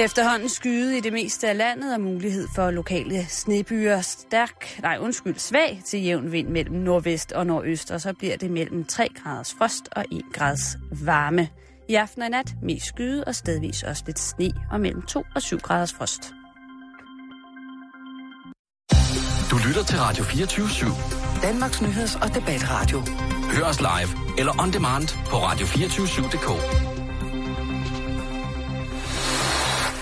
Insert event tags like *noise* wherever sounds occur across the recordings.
Efterhånden skyde i det meste af landet og mulighed for lokale snebyer stærk, nej undskyld, svag til jævn vind mellem nordvest og nordøst, og så bliver det mellem 3 graders frost og 1 grads varme. I aften og nat mest skyde og stedvis også lidt sne og mellem 2 og 7 graders frost. Du lytter til Radio 24 /7. Danmarks Nyheds- og Debatradio. Hør os live eller on demand på radio247.dk.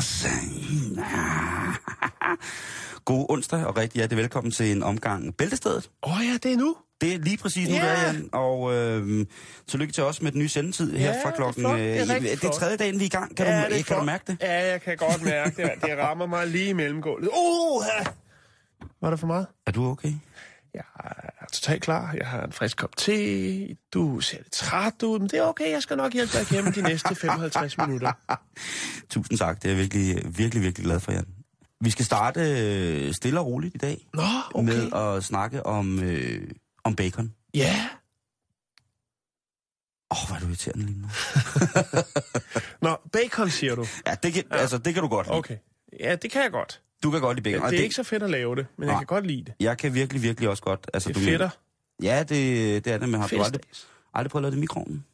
Sang. *laughs* God onsdag, og rigtig hjertelig velkommen til en omgang Bæltestedet. Åh oh ja, det er nu. Det er lige præcis nu, Ja. der, Jan. Og øh, tillykke til os med den nye sendetid her Ja, fra det er klokken... flot. øh, Det er rigtig det er flot. tredje dagen, vi er i gang. Kan, du, det er kan du flot. mærke det? Ja, jeg kan godt mærke det. Det rammer mig lige i mellemgulvet. Uh, Var det for meget? Er du okay? Er totalt klar. Jeg har en frisk kop te. Du ser lidt træt ud, men det er okay. Jeg skal nok hjælpe dig igennem de næste 55 minutter. *laughs* Tusind tak. Det er jeg virkelig, virkelig, virkelig glad for, Jan. Vi skal starte øh, stille og roligt i dag Nå, okay. med at snakke om, øh, om bacon. Ja. Åh, oh, hvor er du irriterende lige nu. *laughs* Nå, bacon siger du. Ja, det kan, altså, det kan du godt lide. Okay. Ja, det kan jeg godt. Du kan godt lide bacon. og Det er ikke så fedt at lave det, men jeg Nej. kan godt lide det. Jeg kan virkelig, virkelig også godt. Altså, Det du er mener- fedter. Ja, det, det er det, men har du aldrig, aldrig prøvet at lave det i mikroovnen?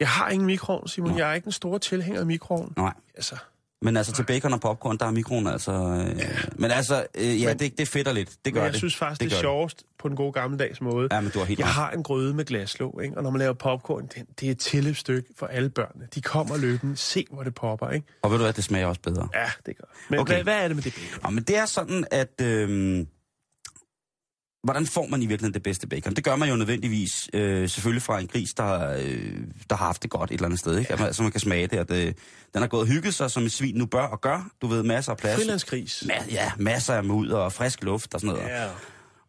Jeg har ingen mikroovn, Simon. Nå. Jeg er ikke den store tilhænger af mikroovn. Nej. Altså, Men altså til bacon og popcorn, der er mikroen altså... Øh, ja. Men altså, øh, ja, Men- det, det fedter lidt. Det gør men jeg det. synes faktisk, det, det er sjovest på den gode gammeldags måde. Ja, men du har helt Jeg ret. har en gryde med glaslåg, ikke? og når man laver popcorn, det, det er et tilløbsstykke for alle børnene. De kommer løbende, se hvor det popper, ikke? Og ved du hvad, det smager også bedre. Ja, det gør. Men okay. hvad, hvad er det med det bacon? Ja, men det er sådan, at... Øh, hvordan får man i virkeligheden det bedste bacon? Det gør man jo nødvendigvis øh, selvfølgelig fra en gris, der, øh, der har haft det godt et eller andet sted. Ikke? Ja. Altså man kan smage det, at øh, den har gået og hygget sig, som et svin nu bør og gør. Du ved, masser af plads. Frilandsgris. Ma- ja, masser af mudder og frisk luft og sådan noget. Ja.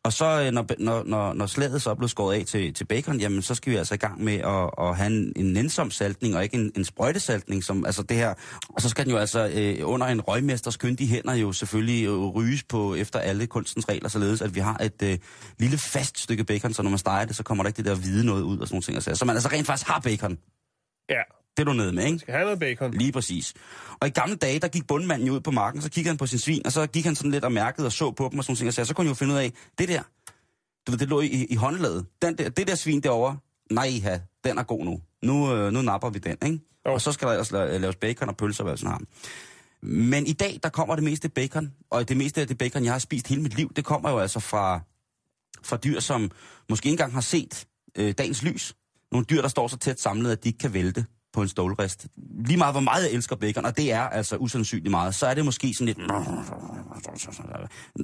Og så øh, når, når, når, når slaget så er blevet skåret af til, til bacon, jamen så skal vi altså i gang med at, at have en, en nænsom saltning, og ikke en, en sprøjtesaltning, som altså det her. Og så skal den jo altså øh, under en røgmesters kyndige hænder jo selvfølgelig øh, ryges på efter alle kunstens regler, således at vi har et øh, lille fast stykke bacon, så når man steger det, så kommer der ikke det der hvide noget ud og sådan nogle ting. Altså, så man altså rent faktisk har bacon. ja. Det er du nede med, ikke? Skal have noget bacon. Lige præcis. Og i gamle dage, der gik bundmanden jo ud på marken, så kiggede han på sin svin, og så gik han sådan lidt og mærkede og så på dem og sådan ting, og så, så kunne han jo finde ud af, det der, du ved, det lå i, i håndlaget. Den der, det der svin derovre, nej ha, den er god nu. Nu, øh, nu napper vi den, ikke? Jo. Og så skal der ellers la- laves bacon og pølser og hvad sådan har. Men i dag, der kommer det meste bacon, og det meste af det bacon, jeg har spist hele mit liv, det kommer jo altså fra, fra dyr, som måske ikke engang har set øh, dagens lys. Nogle dyr, der står så tæt samlet, at de ikke kan vælte på en stålrest. Lige meget, hvor meget jeg elsker bacon, og det er altså usandsynligt meget, så er det måske sådan lidt...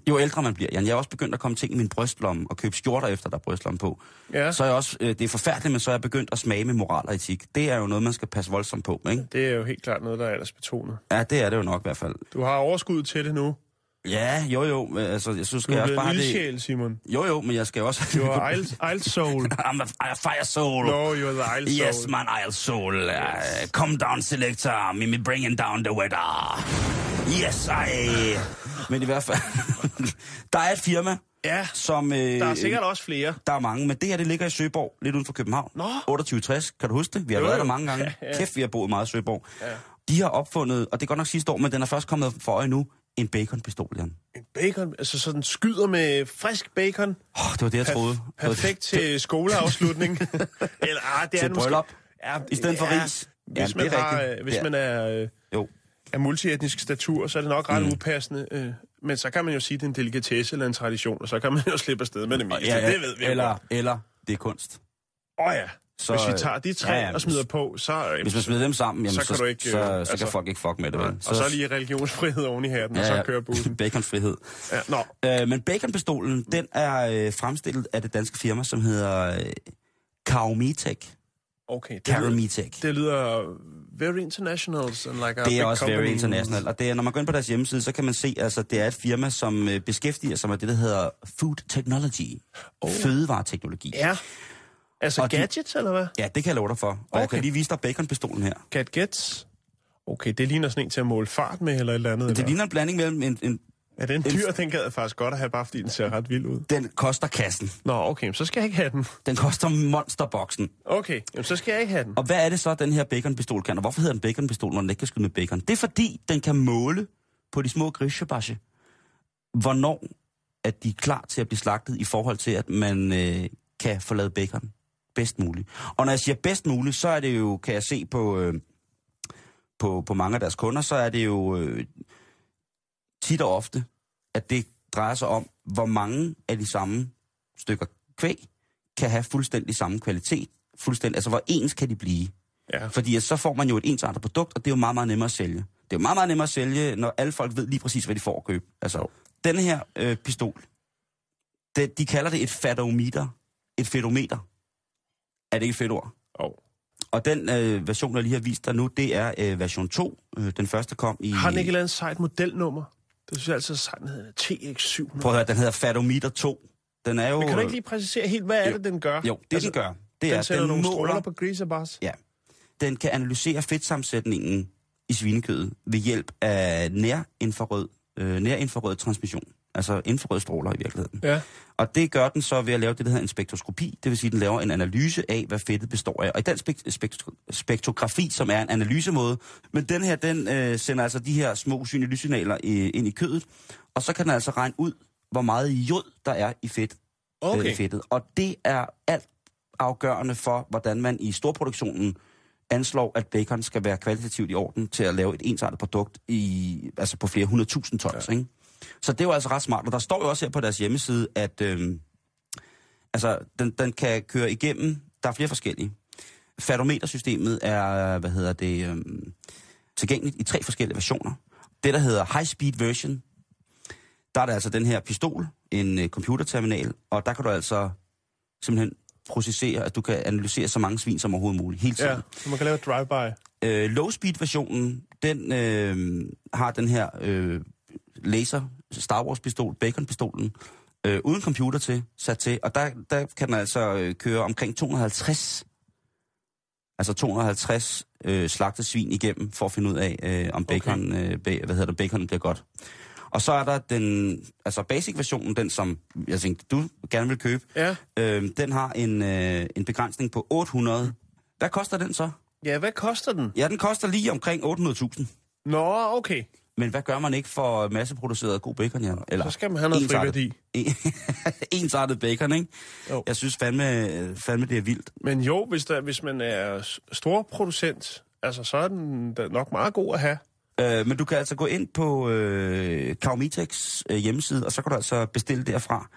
Jo ældre man bliver, Jan, jeg er også begyndt at komme ting i min brystlomme og købe skjorter efter, der er brystlomme på. Ja. Så er jeg også, øh, det er forfærdeligt, men så er jeg begyndt at smage med moral og etik. Det er jo noget, man skal passe voldsomt på, ikke? Det er jo helt klart noget, der er ellers betonet. Ja, det er det jo nok i hvert fald. Du har overskud til det nu. Ja, jo jo, men altså, jeg synes, skal jeg også bare have det... ildsjæl, Simon. Jo jo, men jeg skal også... Du er Isle, Isle Soul. *laughs* I'm a, fire soul. No, you're the Isle Soul. Yes, man, I'll soul. Uh, come down, selector. Me bringing down the weather. Yes, I... Men i hvert fald, *laughs* der er et firma, Ja, som... Øh, der er sikkert også flere. Der er mange, men det her, det ligger i Søborg, lidt uden for København. Nå. 2860, kan du huske det? Vi har Jo, været jo. der mange gange. Ja, ja. Kæft, vi har boet meget i Søborg. Ja. De har opfundet, og det er godt nok sidste år, men den er først kommet for øje nu, en baconpistol, Jan. En bacon, altså sådan skyder med frisk bacon. Oh, det var det, jeg troede. Var- Perfekt til skoleafslutning. *laughs* Eller, ah, det er Til måske- bryllup. Ja, I stedet for ja, ris. Hvis Jamen, man, det er har, øh, hvis Ja. man er, øh, Jo. er multietnisk statur, så er det nok ret Mm. upassende. Øh, men så kan man jo sige, at det er en delikatesse eller en tradition, og så kan man jo slippe afsted med det meste. Ja, ja, det ved vi eller, eller det er kunst. Åh oh, ja. Så, Så, hvis vi tager de tre ja, ja, ja, og smider på, så... øh, Hvis man smider dem sammen, jamen, så så, kan du ikke, så, øh, så, så altså- kan folk ikke fuck med det. Vel? og så lige religionsfrihed oven i hatten, ja, og så kører bussen. *laughs* Baconfrihed. Ja, nå, Øh, men baconpistolen, den er øh, fremstillet af det danske firma, som hedder øh, Karometech. okay. Det lyder, Karometech. det lyder very international. And like a Det er også very company. international, og det er, når man går ind på deres hjemmeside, så kan man se, altså det er et firma, som øh, beskæftiger sig med det, der hedder food technology, oh. fødevareteknologi. Ja. Altså Og de- gadgets, eller hvad? Ja, det kan jeg love dig for. Og okay. jeg kan lige vise dig baconpistolen her. Gadgets. Okay, det ligner sådan en til at måle fart med, eller et eller andet. Det eller? ligner en blanding mellem en, en Er det en dyr, den gad jeg faktisk godt at have, bare fordi den ser ret vild ud? den koster kassen. Nå, okay, så skal jeg ikke have den. Den koster monsterboksen. Okay, jamen, så skal jeg ikke have den. Og hvad er det så, den her baconpistol kan? Og hvorfor hedder den baconpistol, når den ikke kan skyde med bacon? Det er fordi, den kan måle på de små grisebache, hvornår at de er klar til at blive slagtet i forhold til, at man øh, kan få lavet bacon bedst muligt. Og når jeg siger bedst muligt, så er det jo, kan jeg se på, øh, på, på mange af deres kunder, så er det jo øh, tit og ofte, at det drejer sig om, hvor mange af de samme stykker kvæg kan have fuldstændig samme kvalitet. Fuldstændig, altså hvor ens kan de blive. Ja. Fordi så får man jo et ensartet produkt, og det er jo meget, meget nemmere at sælge. Det er jo meget, meget nemmere at sælge, når alle folk ved lige præcis, hvad de får at købe. Altså, denne her øh, pistol, det, de kalder det et fatometer. Et fetometer. Er det ikke et fedt ord? Oh. Og den øh, version, jeg lige har vist dig nu, det er øh, version 2. Øh, den første kom i... Har den ikke et eller andet sejt modelnummer? Det synes jeg altid er sejt, den hedder TX700. Prøv at høre, den hedder Fatometer 2. Den er jo... Men kan du ikke lige præcisere helt, hvad er Jo. det, den gør? Jo, det altså, den gør, det den er, sætter den nogle måler... stråler på grisebars. Ja. Den kan analysere fedtsammensætningen i svinekødet ved hjælp af nærinfrarød, øh, nærinfrarød transmission. Altså infrarøde stråler i virkeligheden. Ja. Og det gør den så ved at lave det, der hedder en spektroskopi. Det vil sige, at den laver en analyse af, hvad fedtet består af. Og i den spek- spektro- spektrografi, som er en analysemåde, men den her, den øh, sender altså de her små usynlige lyssignaler i, ind i kødet. Og så kan den altså regne ud, hvor meget jod der er i fedt, Okay. øh, fedtet. Og det er alt afgørende for, hvordan man i storproduktionen anslår, at bacon skal være kvalitativt i orden til at lave et ensartet produkt i, altså på flere hundredtusind tons. Ja. Ikke? Så det er jo altså ret smart. Og der står jo også her på deres hjemmeside, at øhm, altså, den, den kan køre igennem, der er flere forskellige. Fatometersystemet er, hvad hedder det, øhm, tilgængeligt i tre forskellige versioner. Det, der hedder High Speed Version, der er der altså den her pistol, en øh, computerterminal, og der kan du altså simpelthen processere, at du kan analysere så mange svin som overhovedet muligt, hele tiden. Ja, så man kan lave drive-by. Øh, low speed versionen, den øh, har den her øh, laser, Star Wars pistol, Bacon pistolen, øh, uden computer til, sat til, og der, der kan den altså øh, køre omkring 250, altså 250 øh, slagte svin igennem, for at finde ud af, øh, om bacon, okay. øh, ba- hvad hedder det, bacon bliver godt. Og så er der den, altså basic versionen, den som jeg tænkte, du gerne vil købe, Ja. øh, den har en, øh, en begrænsning på 800. Hvad koster den så? Ja, hvad koster den? Ja, den koster lige omkring 800.000. Nå, okay. Men hvad gør man ikke for masseproduceret god bacon, Jan? Eller Så skal man have noget friværdi. *laughs* ensartet bacon, ikke? Jo. Jeg synes fandme, fandme, det er vildt. Men jo, hvis, der, hvis man er stor producent, altså, så er den nok meget god at have. Øh, men du kan altså gå ind på øh, Kaumitex øh, hjemmeside, og så kan du altså bestille derfra.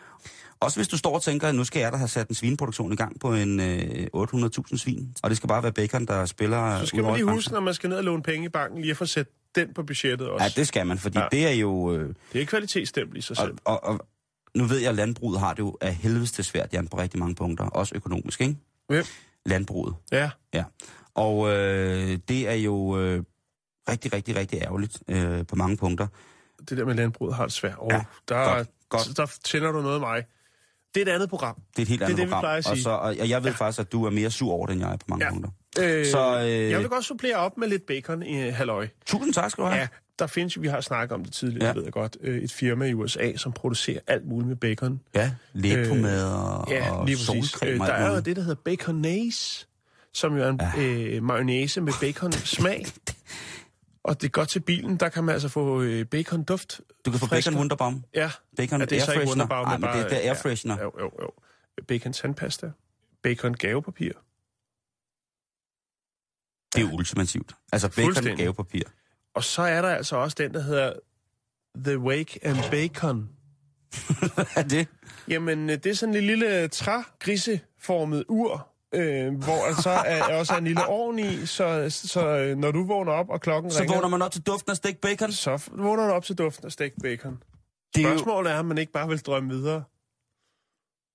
Også hvis du står og tænker, at nu skal jeg da have sat en svineproduktion i gang på en øh, 800.000 svin, og det skal bare være bacon, der spiller Så skal man lige huske, når man skal ned og låne penge i banken, lige at få sat den på budgettet også. Ja, det skal man, fordi ja. Det er jo... Øh, det er kvalitetsstempel i sig selv. og, og, og nu ved jeg, at landbruget har det jo af helvedes til svært, Jan, på rigtig mange punkter. Også økonomisk, ikke? Hvem? Landbruget. Ja. Ja, og øh, det er jo øh, rigtig, rigtig, rigtig ærgerligt øh, på mange punkter. det der med landbruget har det svært. Oh, Ja, der, godt, godt. der tænder du noget af mig. Det er et andet program. Det er et helt Det er andet det, vi program. plejer at og, sige. så, og og jeg ved ja. faktisk, at du er mere sur over det, end jeg er på mange Ja. punkter. Øh, Så, øh, Jeg vil godt supplere op med lidt bacon i uh, halløj. Tusind tak skal du have. Ja, der findes, vi har snakket om det tidligere, Ja. ja. ved jeg godt, øh, et firma i USA, som producerer alt muligt med bacon. Ja, læbpomade og, Ja, og lige præcis. Øh, der er jo det, der hedder baconaise, som jo er en ja. øh, mayonnaise med bacon-smag. *laughs* Og det er godt til bilen, der kan man altså få øh, bacon-duft. Du kan få bacon Wunderbaum. Ja, Bacon ja, det er så ikke. Wunderbaum, men det, det er ja, airfreshener. Jo, jo, jo. Bacon tandpasta. Bacon gavepapir. Det er jo ultimativt. Altså bacon gavepapir. Og så er der altså også den, der hedder The Wake and Bacon. *laughs* Hvad er det? Jamen, øh, det er sådan en lille trægriseformet ur, øh, hvor der så er, *laughs* også er en lille ovn i, så, så øh, når du vågner op, og klokken Så ringer, vågner man op til duften af stegt bacon. så vågner du op til duften af stegt bacon. Det er jo, er, om man ikke bare vil drømme videre,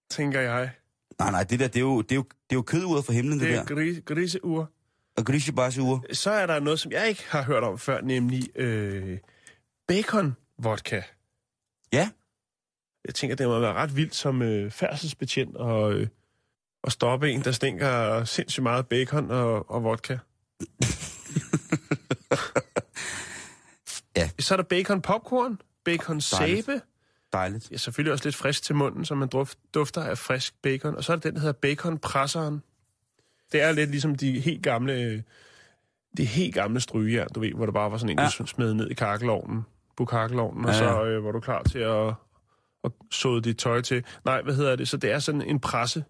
tænker jeg. nej, nej, det der, det er jo, det er jo, det er jo køduret for himlen, det, Det er der. gris, griseur. Og Grisha Basur. Så er der noget, som jeg ikke har hørt om før, nemlig øh, bacon vodka. Ja, Jeg tænker, det må være ret vildt som øh, færdselsbetjent og, øh, og stoppe en, der stinker sindssygt meget bacon og, og vodka. *laughs* Ja. Så er der bacon popcorn, bacon Dejligt. sæbe. dejligt. Ja, selvfølgelig også lidt frisk til munden, så man duft, dufter af frisk bacon. Og så er der den, der hedder baconpresseren. Det er lidt ligesom de helt gamle, de helt gamle strygejern, du ved, hvor der bare var sådan en, Ja. ja. smed ned i kakkelovnen, bukakkelovnen, og Ja, så ja. øh, var du klar til at, at såde dit tøj til. Nej, hvad hedder det? Så det er sådan en presse,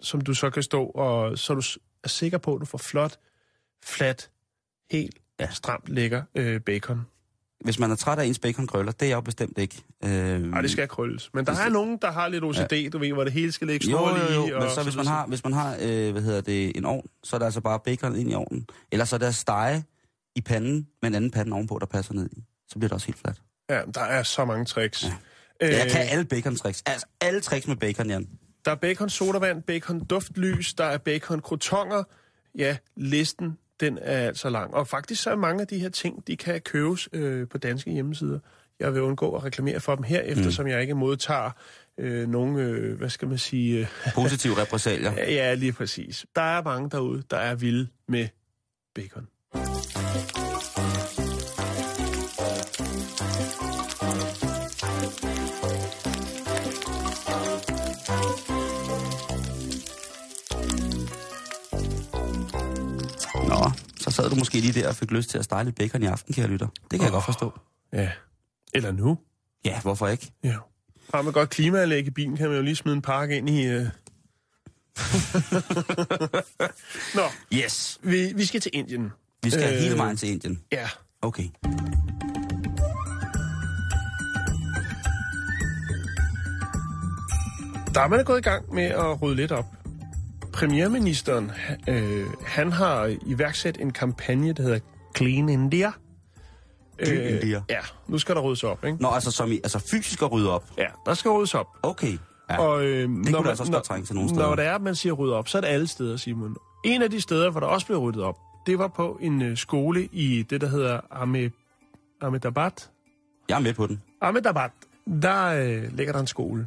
som du så kan stå, og så er du er sikker på, at du får flot, flat, helt ja. stramt lækker øh, bacon. Hvis man er træt af ens baconkrøller, det er jeg jo bestemt ikke. Øh, Nej, det skal krølles. Men der er nogen, der har lidt OCD, ja. du ved, hvor det hele skal ligge Jo, stråligt jo, i. jo, og men så hvis man har, hvis man har øh, hvad hedder det, en ovn, så er der altså bare bacon ind i ovnen. Eller så er der stege i panden med en anden pande ovenpå, der passer ned i. Så bliver det også helt flat. Ja, der er så mange tricks. Ja. Øh, jeg kan alle bacon-tricks. Altså alle tricks med bacon, Jan. Der er bacon sodavand, bacon duftlys, der er bacon krotonger. Ja, listen, den er altså lang. Og faktisk så er mange af de her ting, de kan købes øh, på danske hjemmesider. Jeg vil undgå at reklamere for dem her, eftersom mm. jeg ikke modtager øh, nogen, øh, hvad skal man sige... Øh, *laughs* Positive repressalier. ja, lige præcis. Der er mange derude, der er vilde med bacon. Sad du måske lige der og fik lyst til at stege lidt bacon i aften, kære lytter. Det kan jeg godt forstå. Ja. Eller nu. Ja, hvorfor ikke? Ja. Har man godt klimaanlæg i bilen, kan man jo lige smide en pakke ind i... Øh... *laughs* Nå, Yes. vi, vi skal til Indien. Vi skal. Øh. hele vejen til Indien. Ja. Okay. Der er man gået i gang med at rydde lidt op. Premierministeren, øh, han har iværksat en kampagne, der hedder Clean India. Clean India. Ja, nu skal der ryddes op, ikke? Nå, altså, som i, altså fysisk at rydde op. Ja, der skal ryddes op. Okay. Ja. Og, øh, kunne der altså også godt trænge til nogle steder. Når det er, at man siger rydde op, så er det alle steder, Simon. En af de steder, hvor der også blev ryddet op, det var på en øh, skole i det, der hedder Ahmed, Ahmedabad. Jeg er med på den. Ahmedabad, der øh, ligger der en skole.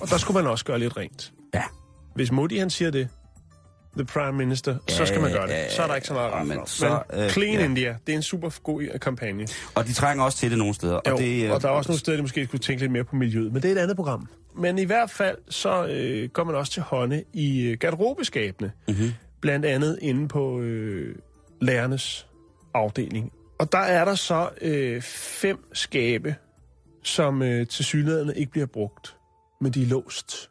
Og der skulle man også gøre lidt rent. Ja. Hvis Modi han siger det, the prime minister, ja, så skal man gøre det. Så er der ikke så meget ja, men så, Men øh, Clean ja. India, det er en super god øh, kampagne. Og de trænger også til det nogle steder. Jo, og, det, øh, og der er også nogle steder, de måske skulle tænke lidt mere på miljøet, men det er et andet program. Men i hvert fald, så øh, går man også til hånde i øh, garderobeskabene. Mhm. Blandt andet inde på øh, lærernes afdeling. Og der er der så øh, fem skabe, som øh, til synligheden ikke bliver brugt, men de er låst.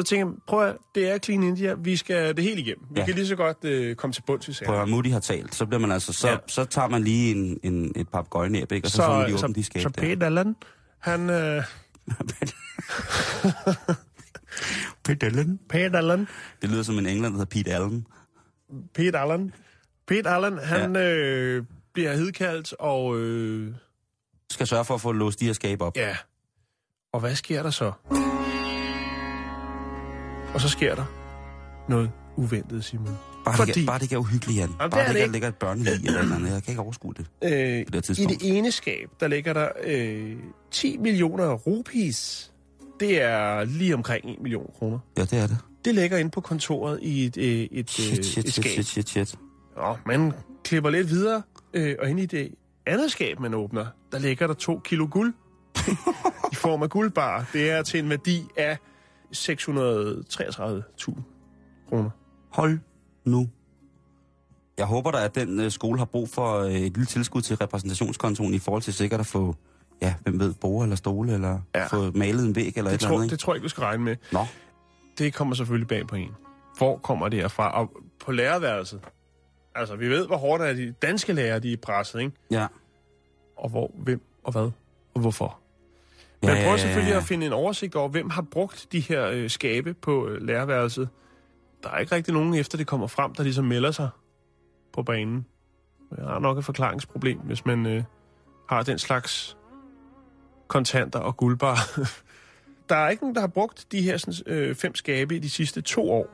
Så tænker jeg, prøv at, det er Clean India, vi skal det hele igennem. Vi Ja. kan lige så godt øh, komme til bunds i sagen. Prøv at Moody har talt, så bliver man altså, så, ja. Så tager man lige en, en, et par gøjnæb, ikke? Og så, så får man lige så, åbent de skab så. Peter Allen, han... Øh, Pete *laughs* Allen. Peter Allen, Det lyder som en englænder, der hedder Pete Allen. Pete Allen. Pete Allen, han ja. øh, bliver hedkaldt, og øh, Skal sørge for at få låst de her skab op. ja. Og hvad sker der så? Og så sker der noget uventet, Simon. Bare, Fordi- det, ikke- bare det ikke er uhyggeligt, Jan. det bare det det ikke ligger et børnelig i eller andet. Jeg kan ikke overskue det. Øh, det I det ene skab, der ligger der øh, 10 millioner rupees. Det er lige omkring 1 million kroner. Ja, det er det. Det ligger inde på kontoret i et, øh, et, øh, Shit, shit, et skab. shit, shit, shit. Og man klipper lidt videre, øh, og inde i det andet skab, man åbner, der ligger der to kilo guld *laughs* i form af guldbar. Det er til en værdi af 633.000 kroner. Hold nu. Jeg håber da, at den øh, skole har brug for øh, et lille tilskud til repræsentationskontoen i forhold til sikkert at få, ja, hvem ved, borer eller stole, eller ja. Få malet en væg eller Det et eller tror, andet. ikke? det tror jeg ikke, du skal regne med. Nå, Det kommer selvfølgelig bag på en. Hvor kommer det herfra? Og på lærerværelset. Altså, vi ved, hvor hårdt er de danske lærere, de er presset, ikke? ja. Og hvor, hvem og hvad og hvorfor. Man ja, prøver selvfølgelig at finde en oversigt over, hvem har brugt de her øh, skabe på øh, lærerværelset. Der er ikke rigtig nogen, efter det kommer frem, der ligesom melder sig på banen. Jeg har nok et forklaringsproblem, hvis man øh, har den slags kontanter og guldbar. *laughs* der er ikke nogen, der har brugt de her sådan, øh, fem skabe i de sidste to år.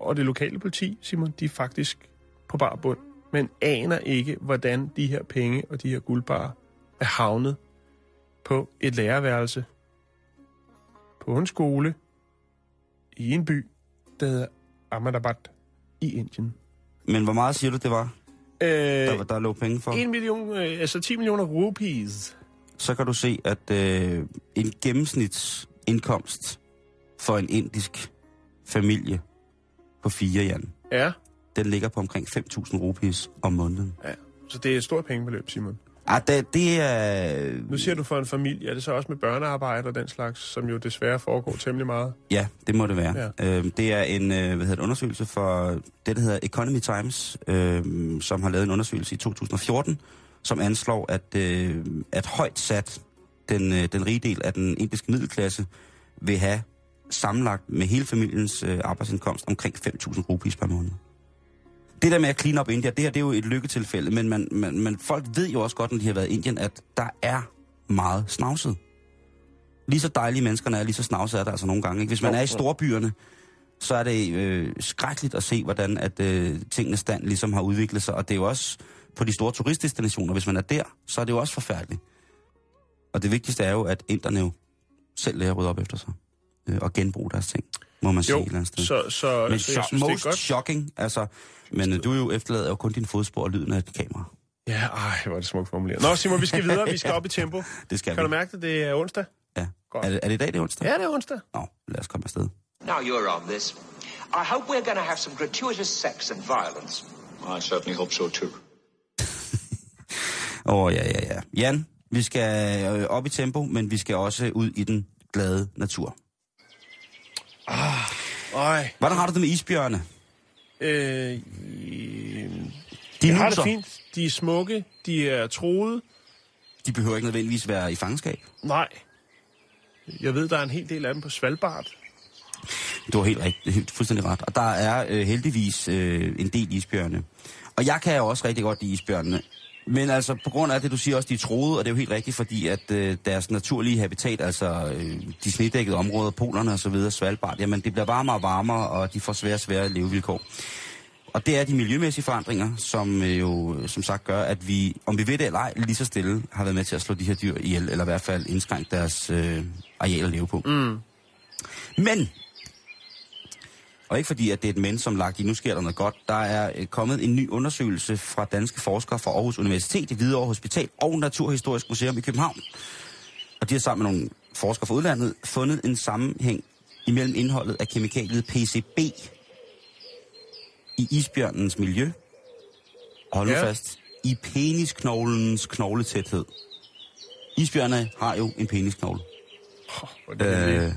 Og det lokale politi, Simon, de er faktisk på bar bund, men aner ikke, hvordan de her penge og de her guldbarer er havnet på et lærerværelse, på en skole, i en by, der hedder Ahmedabad i Indien. Men hvor meget siger du, det var, Øh, der, der lå penge for? 1 million, øh, altså 10 millioner rupees. Så kan du se, at øh, en gennemsnitsindkomst for en indisk familie på fire, Jan, Ja. den ligger på omkring 5.000 rupees om måneden. ja. Så det er et stort pengebeløb, Simon. Ah, det, det er... Nu siger du for en familie, er det så også med børnearbejde og den slags, som jo desværre foregår temmelig meget? Ja, det må det være. Ja. Øhm, det er en øh, hvad hedder det, undersøgelse for det, der hedder Economy Times, øhm, som har lavet en undersøgelse i 2014, som anslår, at, øh, at højt sat den, øh, den rige del af den indiske middelklasse vil have sammenlagt med hele familiens øh, arbejdsindkomst omkring 5.000 rupees per måned. Det der med at clean up India, det her det er jo et lykketilfælde, men, man, man, man, folk ved jo også godt, når de har været i Indien, at der er meget snavset. Lige så dejlige menneskerne er, lige så snavset er der altså nogle gange. Ikke? Hvis man er i storbyerne, så er det øh, skrækkeligt at se, hvordan at øh, tingenes stand ligesom har udviklet sig. Og det er jo også på de store turistdestinationer, hvis man er der, så er det jo også forfærdeligt. Og det vigtigste er jo, at inderne jo selv lærer at rydde op efter sig. Øh, og genbruge deres ting, må man sige Jo, et eller andet sted. så, så, Men så jeg cho- synes, det er most godt. shocking, altså... Men øh, du er jo efterlader jo kun din fodspor og lyden af et kamera. Ja, ej, hvor er det smukt formuleret. Nå, Simon, vi skal videre. Vi skal *laughs* op i tempo. Det skal Kan du vi. mærke det? Det er onsdag. Ja. Godt. Er det, er det i dag, det er onsdag? Ja, det er onsdag. Nå, lad os komme afsted. Now you're on this. I hope we're going to have some gratuitous sex and violence. I certainly hope so too. *laughs* Åh, oh, ja, ja, ja. Jan, vi skal øh, op i tempo, men vi skal også ud i den glade natur. Ej, Hvordan har du det med isbjørne? øh, De jeg har det fint. De er smukke. De er troede. De behøver ikke nødvendigvis være i fangenskab. Nej. Jeg ved, der er en hel del af dem på Svalbard. Du har helt, rigtigt, helt fuldstændig ret. Og der er øh, heldigvis øh, en del isbjørne. Og jeg kan jo også rigtig godt lide isbjørnene. Men altså, på grund af det, du siger også, de er troede, og det er jo helt rigtigt, fordi at øh, deres naturlige habitat, altså øh, de snedækkede områder, polerne og så videre, Svalbard, jamen det bliver varmere og varmere, og de får svære og svære levevilkår. Og det er de miljømæssige forandringer, som øh, jo som sagt gør, at vi, om vi ved det eller ej, lige så stille har været med til at slå de her dyr ihjel, eller i hvert fald indskrænke deres øh, areal at leve på. Mm. Men og ikke fordi, at det er et men, som lagt i, nu sker der noget godt. Der er øh, kommet en ny undersøgelse fra danske forskere fra Aarhus Universitet, det Hvidovre Hospital og Naturhistorisk Museum i København. Og de har sammen med nogle forskere fra udlandet fundet en sammenhæng imellem indholdet af kemikaliet PCB i isbjørnens miljø. Og hold nu Ja. fast, i penisknoglens knogletæthed. Isbjørne har jo en penisknogle. Er det Øh,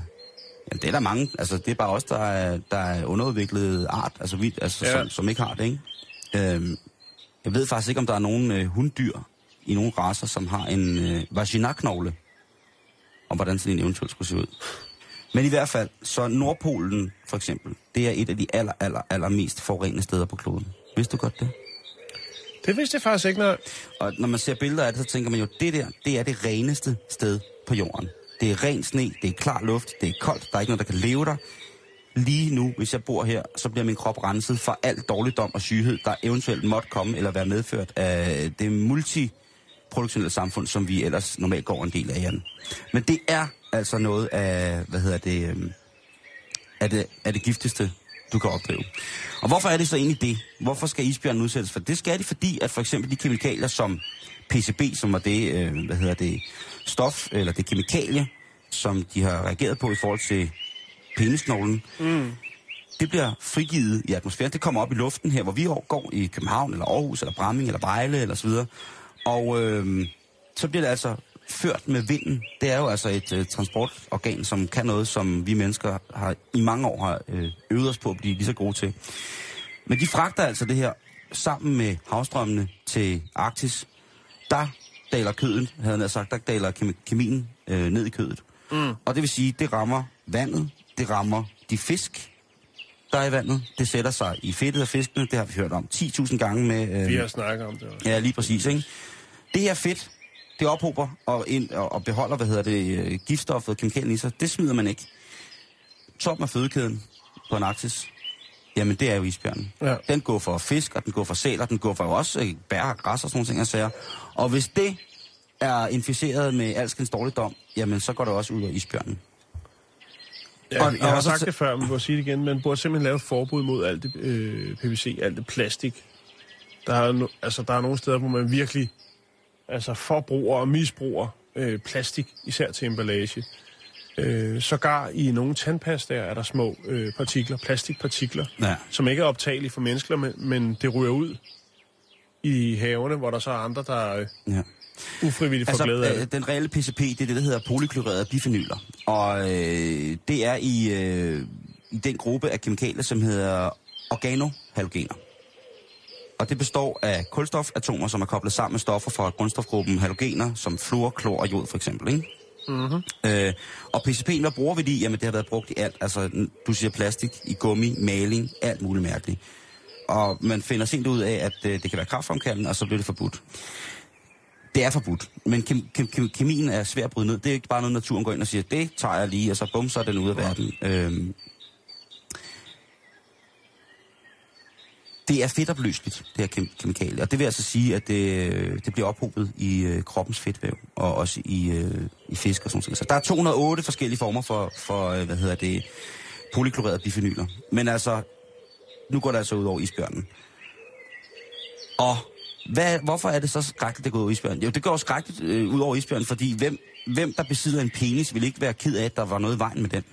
øh, ja, det er der mange. Altså, det er bare os, der er, der er underudviklet art, altså, vi, altså Ja. som, som ikke har det, ikke? Øhm, jeg ved faktisk ikke, om der er nogen øh, hunddyr i nogle raser, som har en øh, vaginaknogle, og hvordan sådan en eventuelt skulle se ud. Men i hvert fald, så Nordpolen for eksempel, det er et af de aller, aller, aller mest forurenede steder på kloden. Vidste du godt det? det vidste jeg faktisk ikke, når... Og når man ser billeder af det, så tænker man jo, det der, det er det reneste sted på jorden. Det er ren sne, det er klar luft, det er koldt, der er ikke noget, der kan leve der. Lige nu, hvis jeg bor her, så bliver min krop renset for al dårligdom og syghed, der eventuelt måtte komme eller være medført af det multiproduktionelle samfund, som vi ellers normalt går en del af, Jan. Men det er altså noget af, hvad hedder det, øhm, af det, af det giftigste, du kan opdrive. Og hvorfor er det så egentlig det? Hvorfor skal isbjørnen udsættes for det? Det skal de, fordi at for eksempel de kemikalier som PCB, som var det, øh, hvad hedder det, stof, eller det kemikalie, som de har reageret på i forhold til penisknoglen, mm. det bliver frigivet i atmosfæren. Det kommer op i luften her, hvor vi går i København, eller Aarhus, eller Bramming, eller Vejle, eller så videre. Og øh, så bliver det altså ført med vinden. Det er jo altså et øh, transportorgan, som kan noget, som vi mennesker har i mange år har øh, øvet os på at blive lige så gode til. Men de fragter altså det her sammen med havstrømmene til Arktis. Der daler kødet, havde jeg sagt, der daler kemi- kemien øh, ned i kødet. Mm. Og det vil sige, det rammer vandet, det rammer de fisk, der er i vandet. Det sætter sig i fedtet af fiskene, det har vi hørt om 10.000 gange med... Øh, Vi har snakket om det også. Ja, lige præcis, ikke? Det her fedt, det ophober og, ind, og, beholder, hvad hedder det, øh, giftstoffet og kemikalien i sig. Det smider man ikke. Top af fødekæden på en aksis. Jamen det er jo isbjørnen. Ja. Den går for fisk, og den går for sæl, og den går for også øh, bær og græs og sådan nogle ting, jeg siger. Og hvis det er inficeret med alskens dårligdom, jamen så går det også ud af isbjørnen. Ja, Og- jeg har sagt det før, men jeg sige det igen. Man burde simpelthen lave et forbud mod alt det øh, PVC, alt det plastik. Der er, no, altså, der er nogle steder, hvor man virkelig altså, forbruger og misbruger øh, plastik, især til emballage. Øh, sågar i nogle tandpastaer er der små øh, partikler, plastikpartikler, Ja. som ikke er optagelige for mennesker, men, men det ryger ud i havene, hvor der så er andre, der øh, Ja. ufrivilligt får Altså, glæde af øh, det. den reelle PCP, det er det, der hedder polyklorerede bifenyler. Og øh, det er i, øh, i den gruppe af kemikalier, som hedder organohalogener. Og det består af kulstofatomer, som er koblet sammen med stoffer fra grundstofgruppen halogener, som fluor, klor og jod for eksempel. Ikke? Mm-hmm. Øh, og PCP, hvad bruger vi det i? Jamen, det har været brugt i alt. Altså, du siger plastik, i gummi, maling, alt muligt mærkeligt. Og man finder sent ud af, at øh, det kan være kraftfremkaldende, og så bliver det forbudt. Det er forbudt, men kem, kem, kem, kemien er svær at bryde ned. Det er ikke bare noget, naturen går ind og siger, det tager jeg lige, og så bum, så er den ude af verden. Øh, det er fedtopløseligt, det her kem, kemikalie. Og det vil altså sige, at det, det bliver ophobet i øh, kroppens fedtvæv, og også i, øh, i fisk og sådan noget. Så der er 208 forskellige former for, for øh, hvad hedder det, polyklorerede bifenyler. Men altså, nu går det altså ud over isbjørnen. Og hvad, hvorfor er det så skrækkeligt, det går ud over isbjørnen? Jo, det går skrækkeligt øh, ud over isbjørnen, fordi hvem, hvem, der besidder en penis, vil ikke være ked af, at der var noget i vejen med den.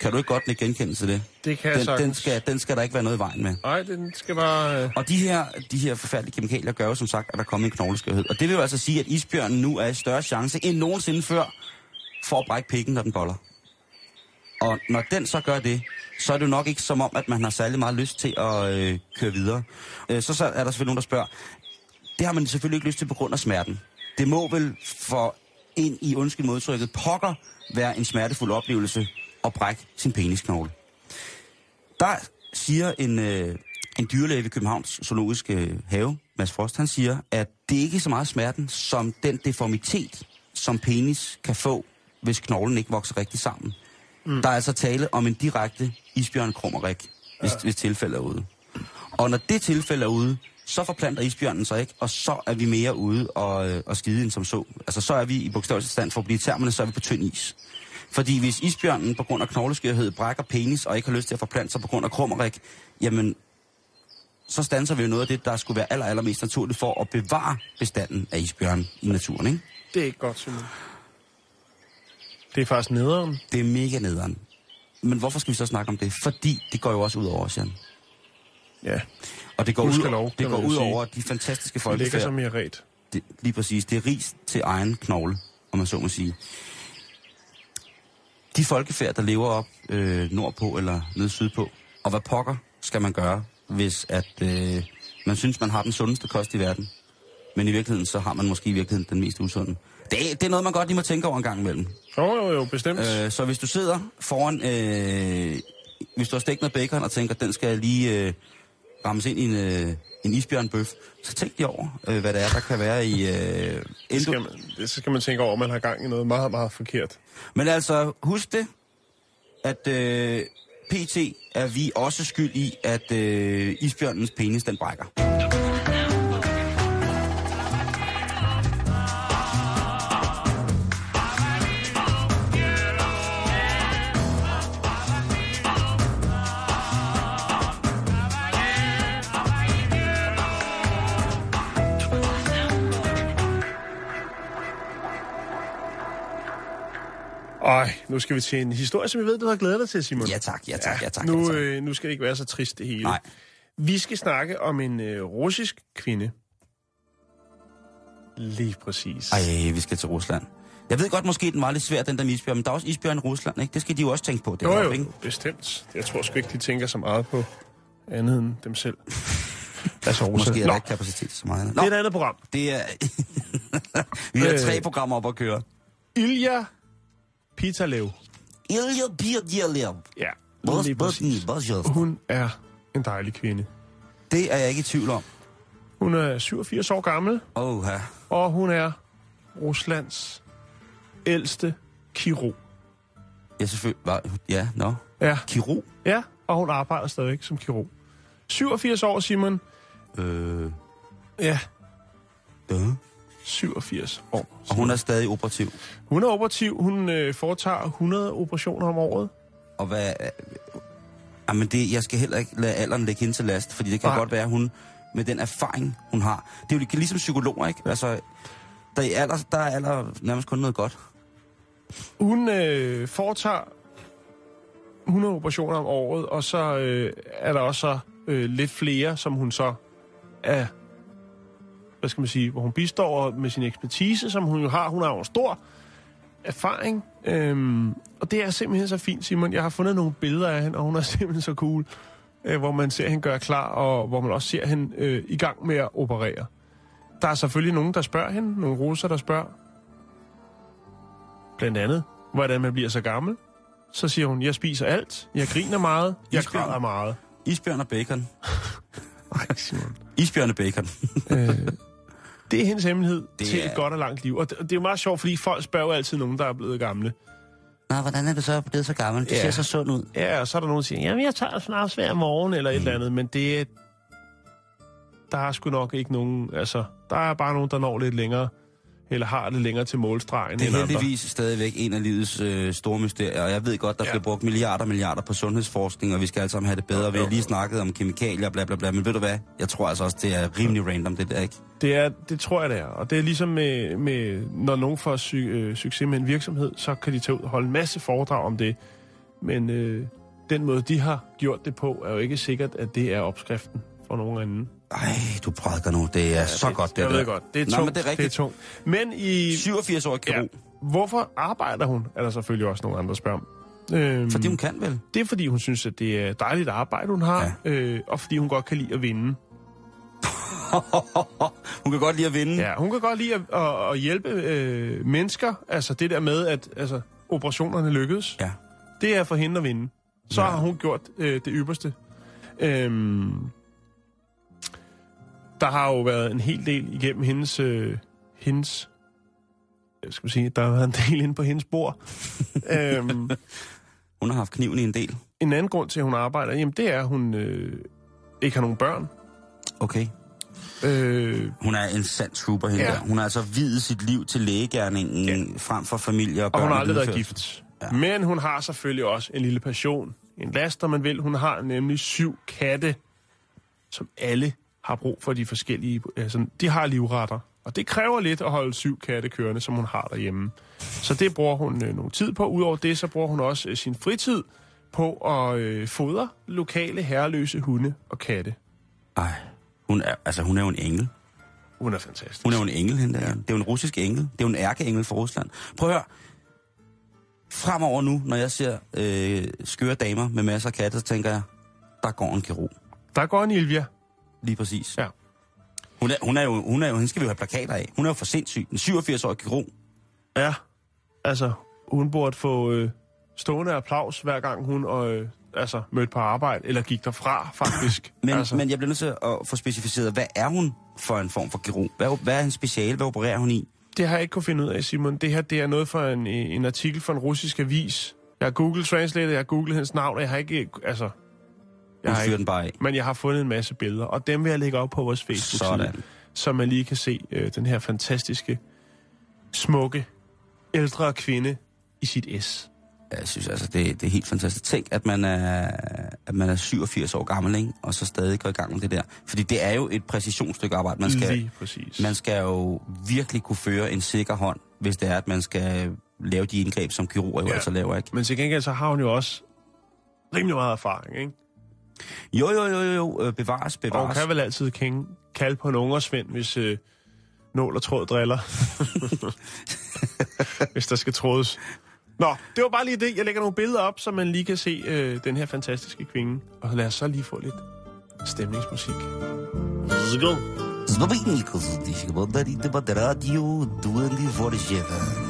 Kan du ikke godt ikke genkende til det? Det kan jeg Den, den, sagtens. skal, den skal der ikke være noget i vejen med. Nej, den skal bare... Øh, Og de her, de her forfærdelige kemikalier gør jo som sagt, at der kommer en knogleskørhed. Og det vil jo altså sige, at isbjørnen nu er i større chance end nogensinde før for at brække pikken, når den boller. Og når den så gør det, så er det jo nok ikke som om, at man har særlig meget lyst til at øh, køre videre. Øh, så, så er der selvfølgelig nogen, der spørger, det har man selvfølgelig ikke lyst til på grund af smerten. Det må vel for ind i undskyld modtrykket pokker være en smertefuld oplevelse at brække sin penisknogle. Der siger en, øh, en dyrlæge ved Københavns Zoologiske Have, Mads Frost, han siger, at det ikke er så meget smerten som den deformitet, som penis kan få, hvis knoglen ikke vokser rigtig sammen. Mm. Der er altså tale om en direkte isbjørnkrummerik, hvis, ja. hvis tilfældet er ude. Og når det tilfælde er ude, så forplanter isbjørnen sig ikke, og så er vi mere ude og, øh, og skide end som så. Altså så er vi i bogstavelig stand for at blive termerne, så er vi på tynd is. Fordi hvis isbjørnen på grund af knogleskørhed brækker penis og ikke har lyst til at forplante sig på grund af krummerik, jamen så standser vi jo noget af det, der skulle være aller, allermest naturligt for at bevare bestanden af isbjørn i naturen, ikke? det er ikke godt, Simon. Det er faktisk nederen. Det er mega nederen. Men hvorfor skal vi så snakke om det? Fordi det går jo også ud over os, Jan. Ja, Og det går, Gudskelov, ud, kan det går ud sige. over de fantastiske det ligger som i ret. Det, lige præcis. Det er ris til egen knogle, om man så må sige. De folkefærd, der lever op øh, nordpå eller nede sydpå, og hvad pokker skal man gøre, hvis at øh, man synes, man har den sundeste kost i verden, men i virkeligheden, så har man måske i virkeligheden den mest usunde. Det, er- det er noget, man godt lige må tænke over en gang imellem. Jo, jo, jo, bestemt. Øh, så hvis du sidder foran, øh, hvis du har stegt noget bacon og tænker, den skal lige øh, rammes ind i en, øh, en isbjørnbøf, så tænk lige over, øh, hvad det er, der kan være i... Øh, inden skal man, det skal man tænke over, at man har gang i noget meget, meget forkert. Men altså, husk det, at øh, PT er vi også skyld i, at øh, isbjørnens penis, den brækker. Ej, nu skal vi til en historie, som jeg ved, du har glædet dig til, Simon. Ja tak, ja tak, ja tak. Nu, ja, tak. øh, nu skal det ikke være så trist, det hele. Nej. Vi skal snakke om en øh, russisk kvinde. Lige præcis. Ej, vi skal til Rusland. Jeg ved godt, måske den var lidt svær, den der med isbjørn, men der er også isbjørn i Rusland, ikke? Det skal de jo også tænke på. Det jo, jo, ikke? bestemt. Jeg tror sgu ikke, de tænker så meget på andet end dem selv. *laughs* altså, Rusland. Måske er Nå, der ikke kapacitet så meget. det Nå, er et andet program. det er... *laughs* vi har Øh. tre programmer op at køre. Ilja Pitalev. Ilja Birgjerlev. Ja, Hun er en dejlig kvinde. Det er jeg ikke i tvivl om. Hun er 87 år gammel, Åh, ja. og hun er Ruslands ældste kirurg. Ja, selvfølgelig. Var, ja, nå. Ja, Kirurg? ja, og hun arbejder stadigvæk som kirurg. 87 år, Simon. Øh, Ja, øh. 87 år. Og hun er stadig operativ. Hun er operativ. Hun øh, foretager 100 operationer om året. Og hvad... øh, Jamen, det, jeg skal heller ikke lade alderen lægge hende til last, fordi det kan Nej. godt være, at hun med den erfaring, hun har... Det er jo ligesom psykologer, ikke? Altså, der er, alder, der er alder nærmest kun noget godt. Hun øh, foretager 100 operationer om året, og så øh, er der også så, øh, lidt flere, som hun så er, hvad skal man sige, hvor hun bistår med sin ekspertise, som hun jo har. Hun har jo en stor erfaring, øhm, og det er simpelthen så fint, Simon. Jeg har fundet nogle billeder af hende, og hun er *laughs* simpelthen så cool, øh, hvor man ser hende gøre klar, og hvor man også ser hende øh, i gang med at operere. Der er selvfølgelig nogen, der spørger hende, nogle russer, der spørger, blandt andet, hvordan man bliver så gammel. Så siger hun, jeg spiser alt, jeg griner meget, jeg Isbjørn. græder meget. Isbjørn og bacon. *laughs* Nej, Simon. Isbjørn og bacon. øh, det er hendes hemmelighed det til er- et godt og langt liv. Og det, det er jo meget sjovt, fordi folk spørger altid nogen, der er blevet gamle. Nå, hvordan er det så blevet så gammel? Det Ja. ser så sund ud. Ja, og så er der nogen, der siger, jamen jeg tager snart hver morgen, eller et Mm. eller andet. Men det er- der er sgu nok ikke nogen, altså, der er bare nogen, der når lidt længere, eller har det længere til målstregen Det er andre. heldigvis stadigvæk en af livets øh, store mysterier, og jeg ved godt, der Ja. ja. bliver brugt milliarder og milliarder på sundhedsforskning, og vi skal alle sammen have det bedre. Vi har lige snakket om kemikalier, bla bla bla, men ved du hvad? Jeg tror altså også, det er rimelig random, det der, ikke? Det, er, det tror jeg, det er. Og det er ligesom med, med når nogen får sy, øh, succes med en virksomhed, så kan de tage ud og holde en masse foredrag om det. Men øh, den måde, de har gjort det på, er jo ikke sikkert, at det er opskriften for nogen anden. Ej, du prædiker nu. Det er ja, så det, godt, det jeg der. ved godt. Det er Nå, tungt. men det er rigtigt. Det er tungt. Men i... 87 år Ja, kirurg. hvorfor arbejder hun? Er der selvfølgelig også nogle andre, om. Øhm, Fordi hun kan vel? Det er, fordi hun synes, at det er dejligt arbejde, hun har. Ja. Øh, og fordi hun godt kan lide at vinde. *laughs* hun kan godt lide at vinde. Ja, hun kan godt lide at, at, at hjælpe øh, mennesker. Altså det der med, at altså, operationerne lykkedes. ja. Det er for hende at vinde. Så Ja. ja. har hun gjort øh, det ypperste. Øhm, der har jo været en hel del igennem hendes... Øh, hendes jeg skal sige, der har været en del inde på hendes bord. *laughs* øhm, Hun har haft kniven i en del. en anden grund til, at hun arbejder, jamen det er, at hun øh, ikke har nogen børn. Okay. Øh, Hun er en sand trooper, hende Ja. der. Hun har altså videt sit liv til lægegærningen ja. frem for familie og og børn. hun har aldrig været gift. Ja. Men hun har selvfølgelig også en lille passion. En last, om man vil. Hun har nemlig syv katte, som alle har brug for de forskellige... Altså, de har livretter. Og det kræver lidt at holde syv katte kørende, som hun har derhjemme. Så det bruger hun øh, nogle tid på. Udover det, så bruger hun også øh, sin fritid på at øh, fodre lokale herreløse hunde og katte. Ej, hun er, altså, hun er jo en engel. Hun er fantastisk. Hun er jo en engel, hende der. Ja. Det er jo en russisk engel. Det er jo en ærkeengel for Rusland. Prøv at høre. Fremover nu, når jeg ser øh, skøre damer med masser af katte, så tænker jeg, der går en kirurg. Der går en Ilvia. Lige præcis. Ja. Hun er, hun er jo, hun er jo, hende skal vi jo have plakater af. Hun er jo for sindssyg. En 87-årig kirurg. Ja, altså, hun burde få øh, stående applaus, hver gang hun øh, altså, mødte på arbejde, eller gik derfra, faktisk. *clears throat* Men, altså, altså. men jeg bliver nødt til at få specificeret, hvad er hun for en form for kirurg? Hvad, hvad er hendes speciale? Hvad opererer hun i? Det har jeg ikke kunne finde ud af, Simon. Det her det er noget for en, en artikel fra en russisk avis. Jeg har Google Translate, jeg har googlet hendes navn, og jeg har ikke... Altså, jeg fyrer den bare af. men jeg har fundet en masse billeder, og dem vil jeg lægge op på vores Facebook-side, Sådan. så man lige kan se øh, den her fantastiske, smukke, ældre kvinde i sit S. Jeg synes altså, det, det er helt fantastisk. Tænk, at man er, at man er 87 år gammel, ikke? og så stadig går i gang med det der. Fordi det er jo et præcisionsstykke arbejde. Man skal, Lige præcis. man skal jo virkelig kunne føre en sikker hånd, hvis det er, at man skal lave de indgreb, som kirurger jo ja. altså laver, ikke? Men til gengæld så har hun jo også rimelig meget erfaring, ikke? Jo, jo, jo, jo, bevares, øh, bevares. Og kan vel altid kalde på en ungersvend, hvis øh, nål og tråd driller. *laughs* hvis der skal trådes. Nå, det var bare lige det. Jeg lægger nogle billeder op, så man lige kan se øh, den her fantastiske kvinde. Og lad os så lige få lidt stemningsmusik. Let's go. Znowu inny kozudyś, bo dali debat radio, dueli worziela.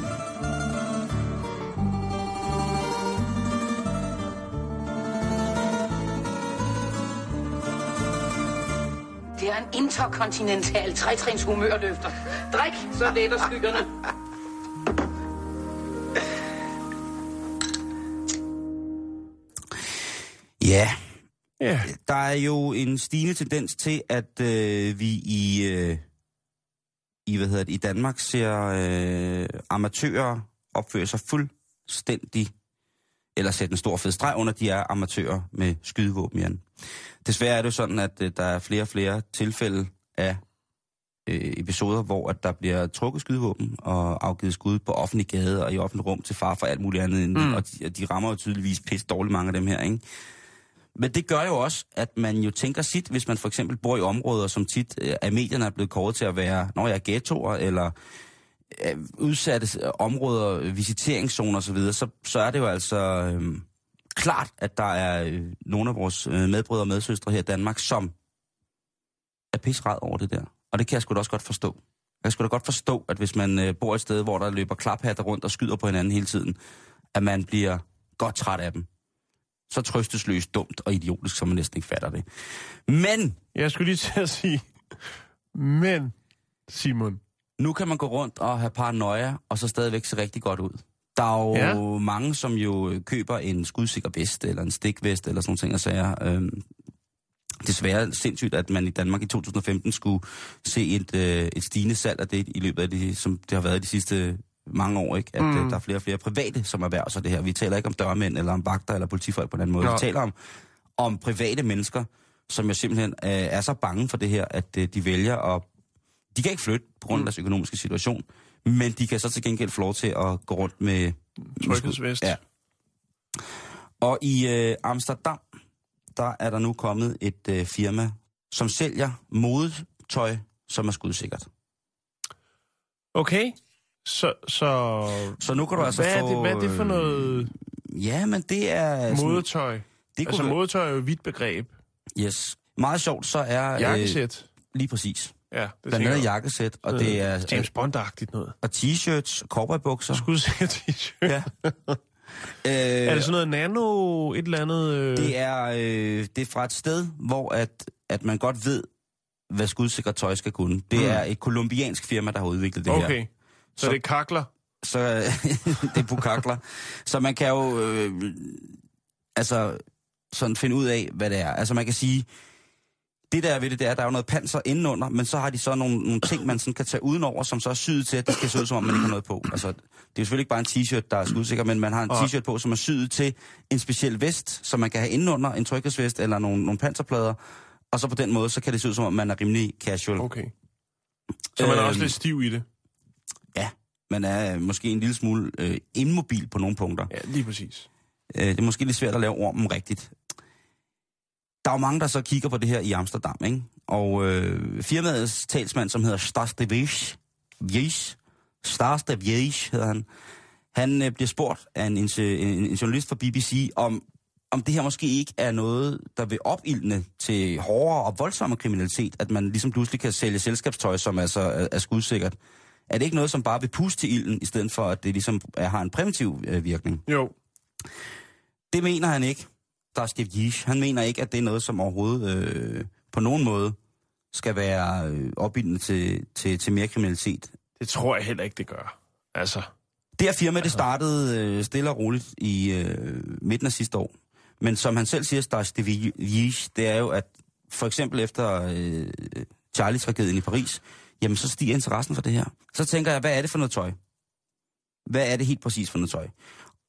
interkontinental trætrins humørløfter. Drik, så letter skyggerne. Ja. ja. Der er jo en stigende tendens til, at øh, vi i, øh, i, hvad hedder det, i Danmark ser øh, amatører opføre sig fuldstændig eller sætte en stor fed streg under, de er amatører med skydevåben, Jan. Desværre er det jo sådan, at øh, der er flere og flere tilfælde af øh, episoder, hvor at der bliver trukket skydevåben og afgivet skud på offentlig gade og i offentlig rum til far for alt muligt andet. Mm. Mm. Og de, og de rammer jo tydeligvis pisse dårligt mange af dem her, ikke? Men det gør jo også, at man jo tænker sit, hvis man for eksempel bor i områder, som tit øh, af medierne er blevet kåret til at være, når jeg er ghettoer, eller udsatte øh, områder, øh, visiteringszoner osv., så, så, så er det jo altså øh, klart, at der er øh, nogle af vores øh, medbrødre og medsøstre her i Danmark, som er pissered over det der. Og det kan jeg sgu da også godt forstå. Jeg kan sgu da godt forstå, at hvis man øh, bor et sted, hvor der løber klaphatter rundt og skyder på hinanden hele tiden, at man bliver godt træt af dem. Så trøstesløst dumt og idiotisk, som man næsten ikke fatter det. Men Jeg skulle lige til at sige, men Simon, nu kan man gå rundt og have paranoia, og så stadigvæk se rigtig godt ud. Der er jo ja. Ja. mange, som jo køber en skudsikker vest, eller en stikvest, eller sådan nogle ting og sager. Øhm, desværre sindssygt, at man i Danmark i 2015 skulle se et, øh, et stigende salg af det i løbet af det, som det har været de sidste mange år, ikke? At mm. øh, der er flere og flere private, som erhverver sig det her. Vi taler ikke om dørmænd, eller om vagter, eller politifolk på den anden måde. Nå. Vi taler om, om private mennesker, som jo simpelthen øh, er så bange for det her, at øh, de vælger at... De kan ikke flytte på grund af deres økonomiske situation, men de kan så til gengæld få lov til at gå rundt med... tryghedsvest. Ja. Og i øh, Amsterdam, der er der nu kommet et øh, firma, som sælger modetøj, som er skudsikkert. Okay, så, så Så nu kan du altså hvad, er få... det, hvad er det for noget øh, Ja, men det er... sådan- modetøj? Det kunne Altså modetøj er jo et vidt begreb. Yes. Meget sjovt, så er... Øh, Jakkesæt. lige præcis. Ja, det Blandt andet jakkesæt, og det er... James Bond-agtigt noget. Og t-shirts, cowboybukser. Skudsikker t-shirt. Ja. *laughs* Øh, Er det sådan noget nano, et eller andet? Øh... Det er, øh, det er fra et sted, hvor at, at man godt ved, hvad skudsikkert tøj skal kunne. Det Mm. er et kolumbiansk firma, der har udviklet det her. Okay, så, Så- det er kakler? Så *laughs* det er pukakler. Så man kan jo øh, altså sådan finde ud af, hvad det er. Altså man kan sige, det der er ved det, det er, at der er jo noget panser indenunder, men så har de så nogle, nogle ting, man sådan kan tage udenover, som så er syet til, at det skal se ud, som om man ikke har noget på. Altså, det er jo selvfølgelig ikke bare en t-shirt, der er skudsikker, men man har en t-shirt på, som er syet til en speciel vest, som man kan have indenunder, en tryghedsvest eller nogle, nogle panserplader, og så på den måde, så kan det se ud, som om man er rimelig casual. Okay. Så man er også Øhm, lidt stiv i det? Ja, man er øh, måske en lille smule øh, immobil på nogle punkter. Ja, lige præcis. Øh, det er måske lidt svært at lave ormen rigtigt. Der er jo mange, der så kigger på det her i Amsterdam, ikke? Og øh, firmaets talsmand, som hedder Stas de Vries, Vries, Stas de Vries hedder han, han øh, bliver spurgt af en, en, en, journalist fra BBC, om, om det her måske ikke er noget, der vil opildne til hårdere og voldsomme kriminalitet, at man ligesom pludselig kan sælge selskabstøj, som altså er, er skudsikkert. Er det ikke noget, som bare vil puste til ilden, i stedet for at det ligesom er, har en præventiv øh, virkning? Jo. Det mener han ikke, der er Steve Yish. Han mener ikke, at det er noget, som overhovedet øh, på nogen måde skal være øh, opbindende til, til, til mere kriminalitet. Det tror jeg heller ikke, det gør. Altså, Det her firma, det startede øh, stille og roligt i øh, midten af sidste år. Men som han selv siger, der er Steve Yish, det er jo, at for eksempel efter øh, Charlie-tragedien i Paris, jamen så stiger interessen for det her. Så tænker jeg, hvad er det for noget tøj? Hvad er det helt præcis for noget tøj?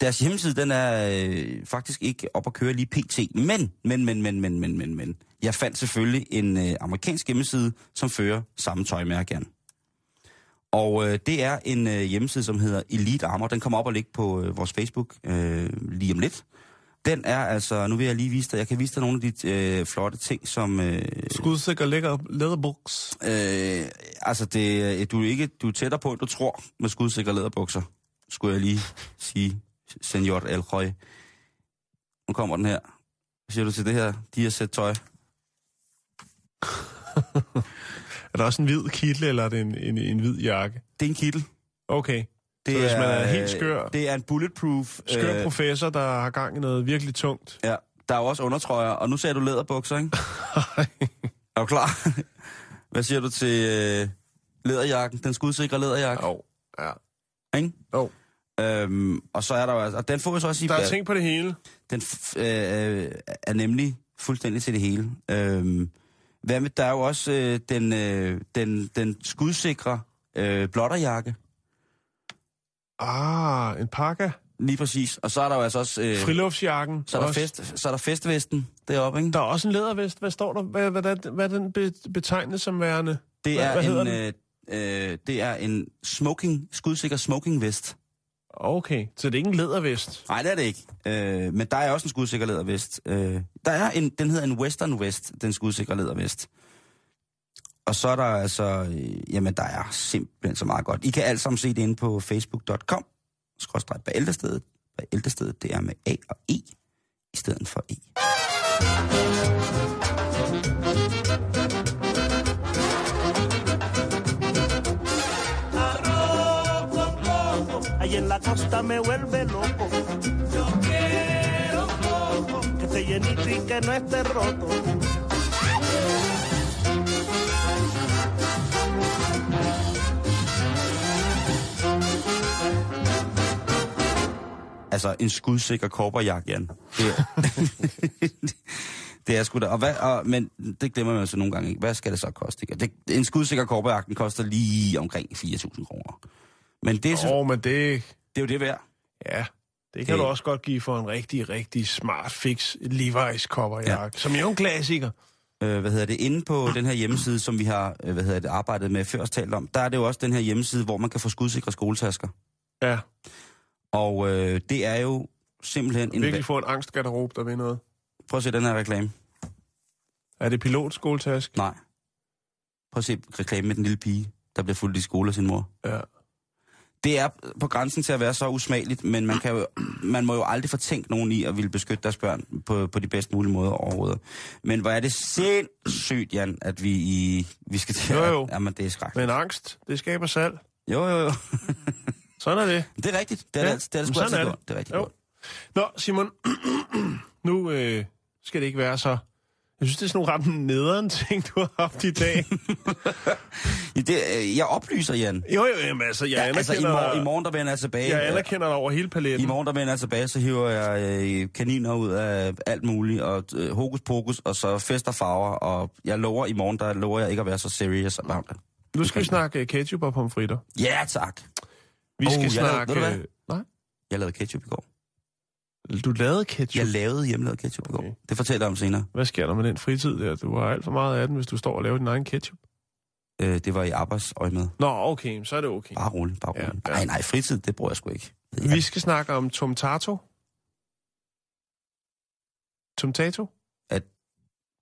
Deres hjemmeside, den er øh, faktisk ikke op at køre lige pt. Men, men, men, men, men, men, men, men. Jeg fandt selvfølgelig en øh, amerikansk hjemmeside, som fører samme tøjmærke an. Og øh, det er en øh, hjemmeside, som hedder Elite Armor. Den kommer op og ligge på øh, vores Facebook øh, lige om lidt. Den er altså, nu vil jeg lige vise dig, jeg kan vise dig nogle af de øh, flotte ting, som... Øh, skudsikker lækker læderbukser. øh, altså, det, øh, du, er ikke, du er tættere på, end du tror, med skudsikre læderbukser, skulle jeg lige sige, senior El Roy. Nu kommer den her. Hvad siger du til det her? De har sæt tøj. *laughs* Er der også en hvid kittel, eller er det en, en, en hvid jakke? Det er en kittel. Okay. Det Så hvis man er helt øh, skør- Det er en bulletproof... Skør øh, professor, der har gang i noget virkelig tungt. Ja, der er jo også undertrøjer, og nu ser du læderbukser, ikke? *laughs* er du klar? *laughs* Hvad siger du til øh, læderjakken, den skudsikre læderjakke? Jo, ja. Ikke? Jo. Øhm, og så er der jo altså, og den får jeg så også i Der er ting på det hele. Den f- øh, er nemlig fuldstændig til det hele. Øhm, hvad med, der er jo også øh, den, øh, den, den skudsikre øh, blotterjakke. Ah, en pakka. Lige præcis. Og så er der jo altså også... Øh, Friluftsjakken. så, er der også. fest, så er der festvesten deroppe, ikke? Der er også en lædervest. Hvad står der? Hvad, hvad, hvad, hvad er den be, betegnet som værende? Det hvad, er, hvad hedder en, øh, øh, det er en smoking, skudsikker smoking vest. Okay, så det er ikke en lædervest. Nej, det er det ikke. Øh, men der er også en skudsikker lædervest. Øh, der er en, den hedder en Western Vest, den skudsikre lædervest. Og så er der altså, øh, jamen der er simpelthen så meget godt. I kan alt sammen se det inde på facebook.com, skrådstræk på ældrestedet. På ældrestedet, det er med A og E, i stedet for E. Ahí en la costa me vuelve loco. Yo quiero coco. Que esté llenito y que no esté roto. Altså en skudsikker korperjagt, Jan. Det er, *laughs* det er sgu da. Og hvad, og, men det glemmer man så nogle gange ikke. Hvad skal det så koste? Ikke? Det, en skudsikker korperjagt den koster lige omkring 4.000 kroner. Men det, er så- oh, men det, det er jo det værd. ja, det kan Det- du også godt give for en rigtig, rigtig smart fix Levi's kopperjakke, ja. som er jo en klassiker. øh, hvad hedder det, inde på den her hjemmeside, som vi har øh, hvad hedder det, arbejdet med før talt om, der er det jo også den her hjemmeside, hvor man kan få skudsikre skoletasker. Ja, Og øh, det er jo simpelthen en... virkelig få en angstgarderobe, der ved noget. Prøv at se den her reklame. Er det pilotskoletæsk? Nej. Prøv at se reklame med den lille pige, der bliver fuldt i skole af sin mor. Ja. Det er på grænsen til at være så usmageligt, men man, kan jo, man må jo aldrig fortænke nogen i at ville beskytte deres børn på, på de bedst mulige måder overhovedet. Men hvor er det sindssygt, Jan, at vi, i, vi skal til Jo, at- jo. Jamen, det er skrækkeligt. Men angst, det skaber salg. Jo, jo, jo. *laughs* Sådan er det. Det er rigtigt. Det er Ja, det, det, er det, sådan altid er det. det er rigtigt Jo. godt. Nå, Simon, *clears throat* nu øh, skal det ikke være så... Jeg synes, det er sådan nogle ret nederen ting, du har haft i dag. *laughs* Det, øh, jeg oplyser, Jan. jo, jo, jamen, altså, jeg Ja, anerkender, altså, i, morgen, i morgen, der vender jeg tilbage. jeg anerkender dig over hele paletten. I morgen, der vender jeg tilbage, så hiver jeg øh, kaniner ud af alt muligt, og øh, hokus pokus, og så fester farver, og jeg lover i morgen, der lover jeg ikke at være så serious about det. Nu skal vi snakke øh, ketchup og pomfritter. Ja, tak. Vi Oh, skal jeg lavede- snakke... ved du hvad? nej, Jeg lavede ketchup i går. Du lavede ketchup. Jeg lavede hjemmelavet ketchup i Okay. går. Det fortæller jeg om senere. Hvad sker der med den fritid der? Du har alt for meget af den, hvis du står og laver din egen ketchup. Øh, det var i arbejdsøje med. Nå, okay, så er det okay. Bare roligt, bare Ja, roligt. ja. Nej, nej, fritid, det bruger jeg sgu ikke. Vi skal snakke om tomtato. Tomtato?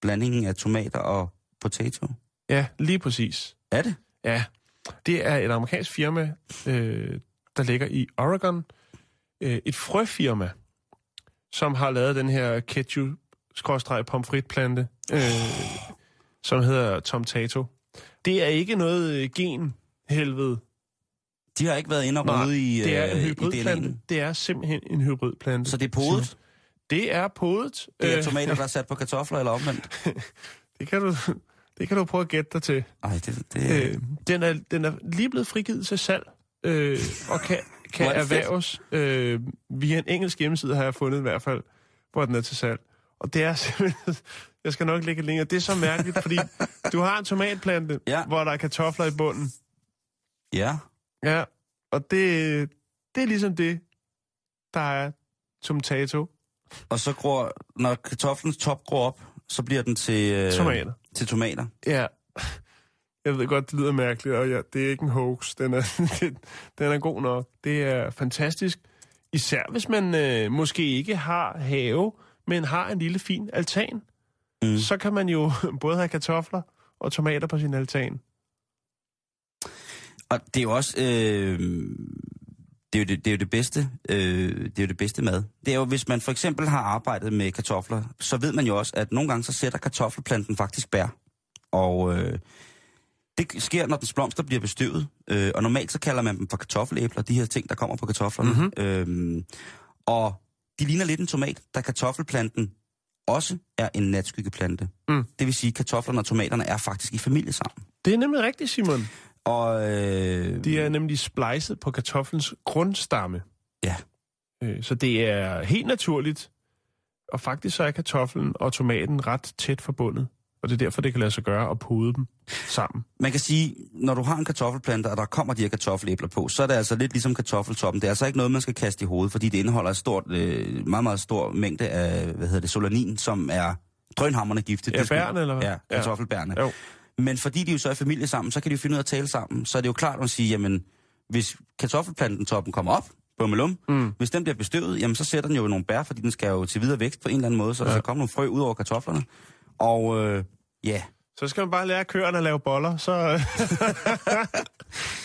Blandingen af tomater og potato. Ja, lige præcis. Er det? Ja, det er et amerikansk firma, øh, der ligger i Oregon. Øh, et frøfirma, som har lavet den her ketchup pomfritplante, øh, som hedder Tomtato. Det er ikke noget øh, gen-helvede. De har ikke været inde og rode i, det er en øh, hybridplante. Det er simpelthen en hybridplante. Så det er podet? Det er podet. Det er Øh, tomater, der er sat på *laughs* kartofler eller omvendt? *laughs* det, kan du, det kan du prøve at gætte dig til. Ej, det, det, Øh, den, er, den er lige blevet frigivet til salg, øh, og kan, kan fedt. erhverves øh, via en engelsk hjemmeside, har jeg fundet i hvert fald, hvor den er til salg. Og det er *laughs* simpelthen... Jeg skal nok lægge et link, og det er så mærkeligt, fordi du har en tomatplante, Ja. hvor der er kartofler i bunden. ja. Ja, og det, det er ligesom det, der er tomato. Og så gror, når kartoflens top gror op, så bliver den til, øh, Tomater. til tomater. Ja. Jeg ved godt, det lyder mærkeligt, og ja, det er ikke en hoax. Den er, *laughs* den er god nok. Det er fantastisk. Især hvis man øh, måske ikke har have, men har en lille fin altan. Mm. Så kan man jo *laughs* både have kartofler og tomater på sin altan. Og det er jo også... Øh, det er jo det, det, er jo det bedste, øh, det er jo det bedste mad. Det er jo, hvis man for eksempel har arbejdet med kartofler, så ved man jo også, at nogle gange så sætter kartoffelplanten faktisk bær. Og øh, det sker, når dens blomster bliver bestøvet. Øh, og normalt så kalder man dem for kartoffelæbler, de her ting, der kommer på kartoflerne. Mm-hmm. Øh, og de ligner lidt en tomat, da kartoffelplanten også er en natskyggeplante. Mm. Det vil sige, at kartoflerne og tomaterne er faktisk i familie sammen. Det er nemlig rigtigt, Simon. Og øh, De er nemlig splicet på kartoflens grundstamme. ja, Øh, Så det er helt naturligt, Og faktisk så er kartoflen og tomaten ret tæt forbundet. Og det er derfor, det kan lade sig gøre at pude dem sammen. Man kan sige, når du har en kartoffelplante, og der kommer de her kartoffelæbler på, så er det altså lidt ligesom kartoffeltoppen. Det er altså ikke noget, man skal kaste i hovedet, fordi det indeholder et stort, øh, meget, meget stor mængde af, hvad hedder det, solanin, som er drønhammerende giftigt. Ja, bærene, eller hvad? Ja, kartoffelbærne. Jo. Men fordi de jo så er familie sammen, så kan de jo finde ud af at tale sammen. Så er det jo klart at sige, jamen, hvis kartoffelplanten toppen kommer op, bummelum, mm. hvis den bliver bestøvet, jamen så sætter den jo nogle bær, fordi den skal jo til videre vækst på en eller anden måde, så ja. der skal komme nogle frø ud over kartoflerne. Og øh, ja, Så skal man bare lære køerne at lave boller, så, *laughs*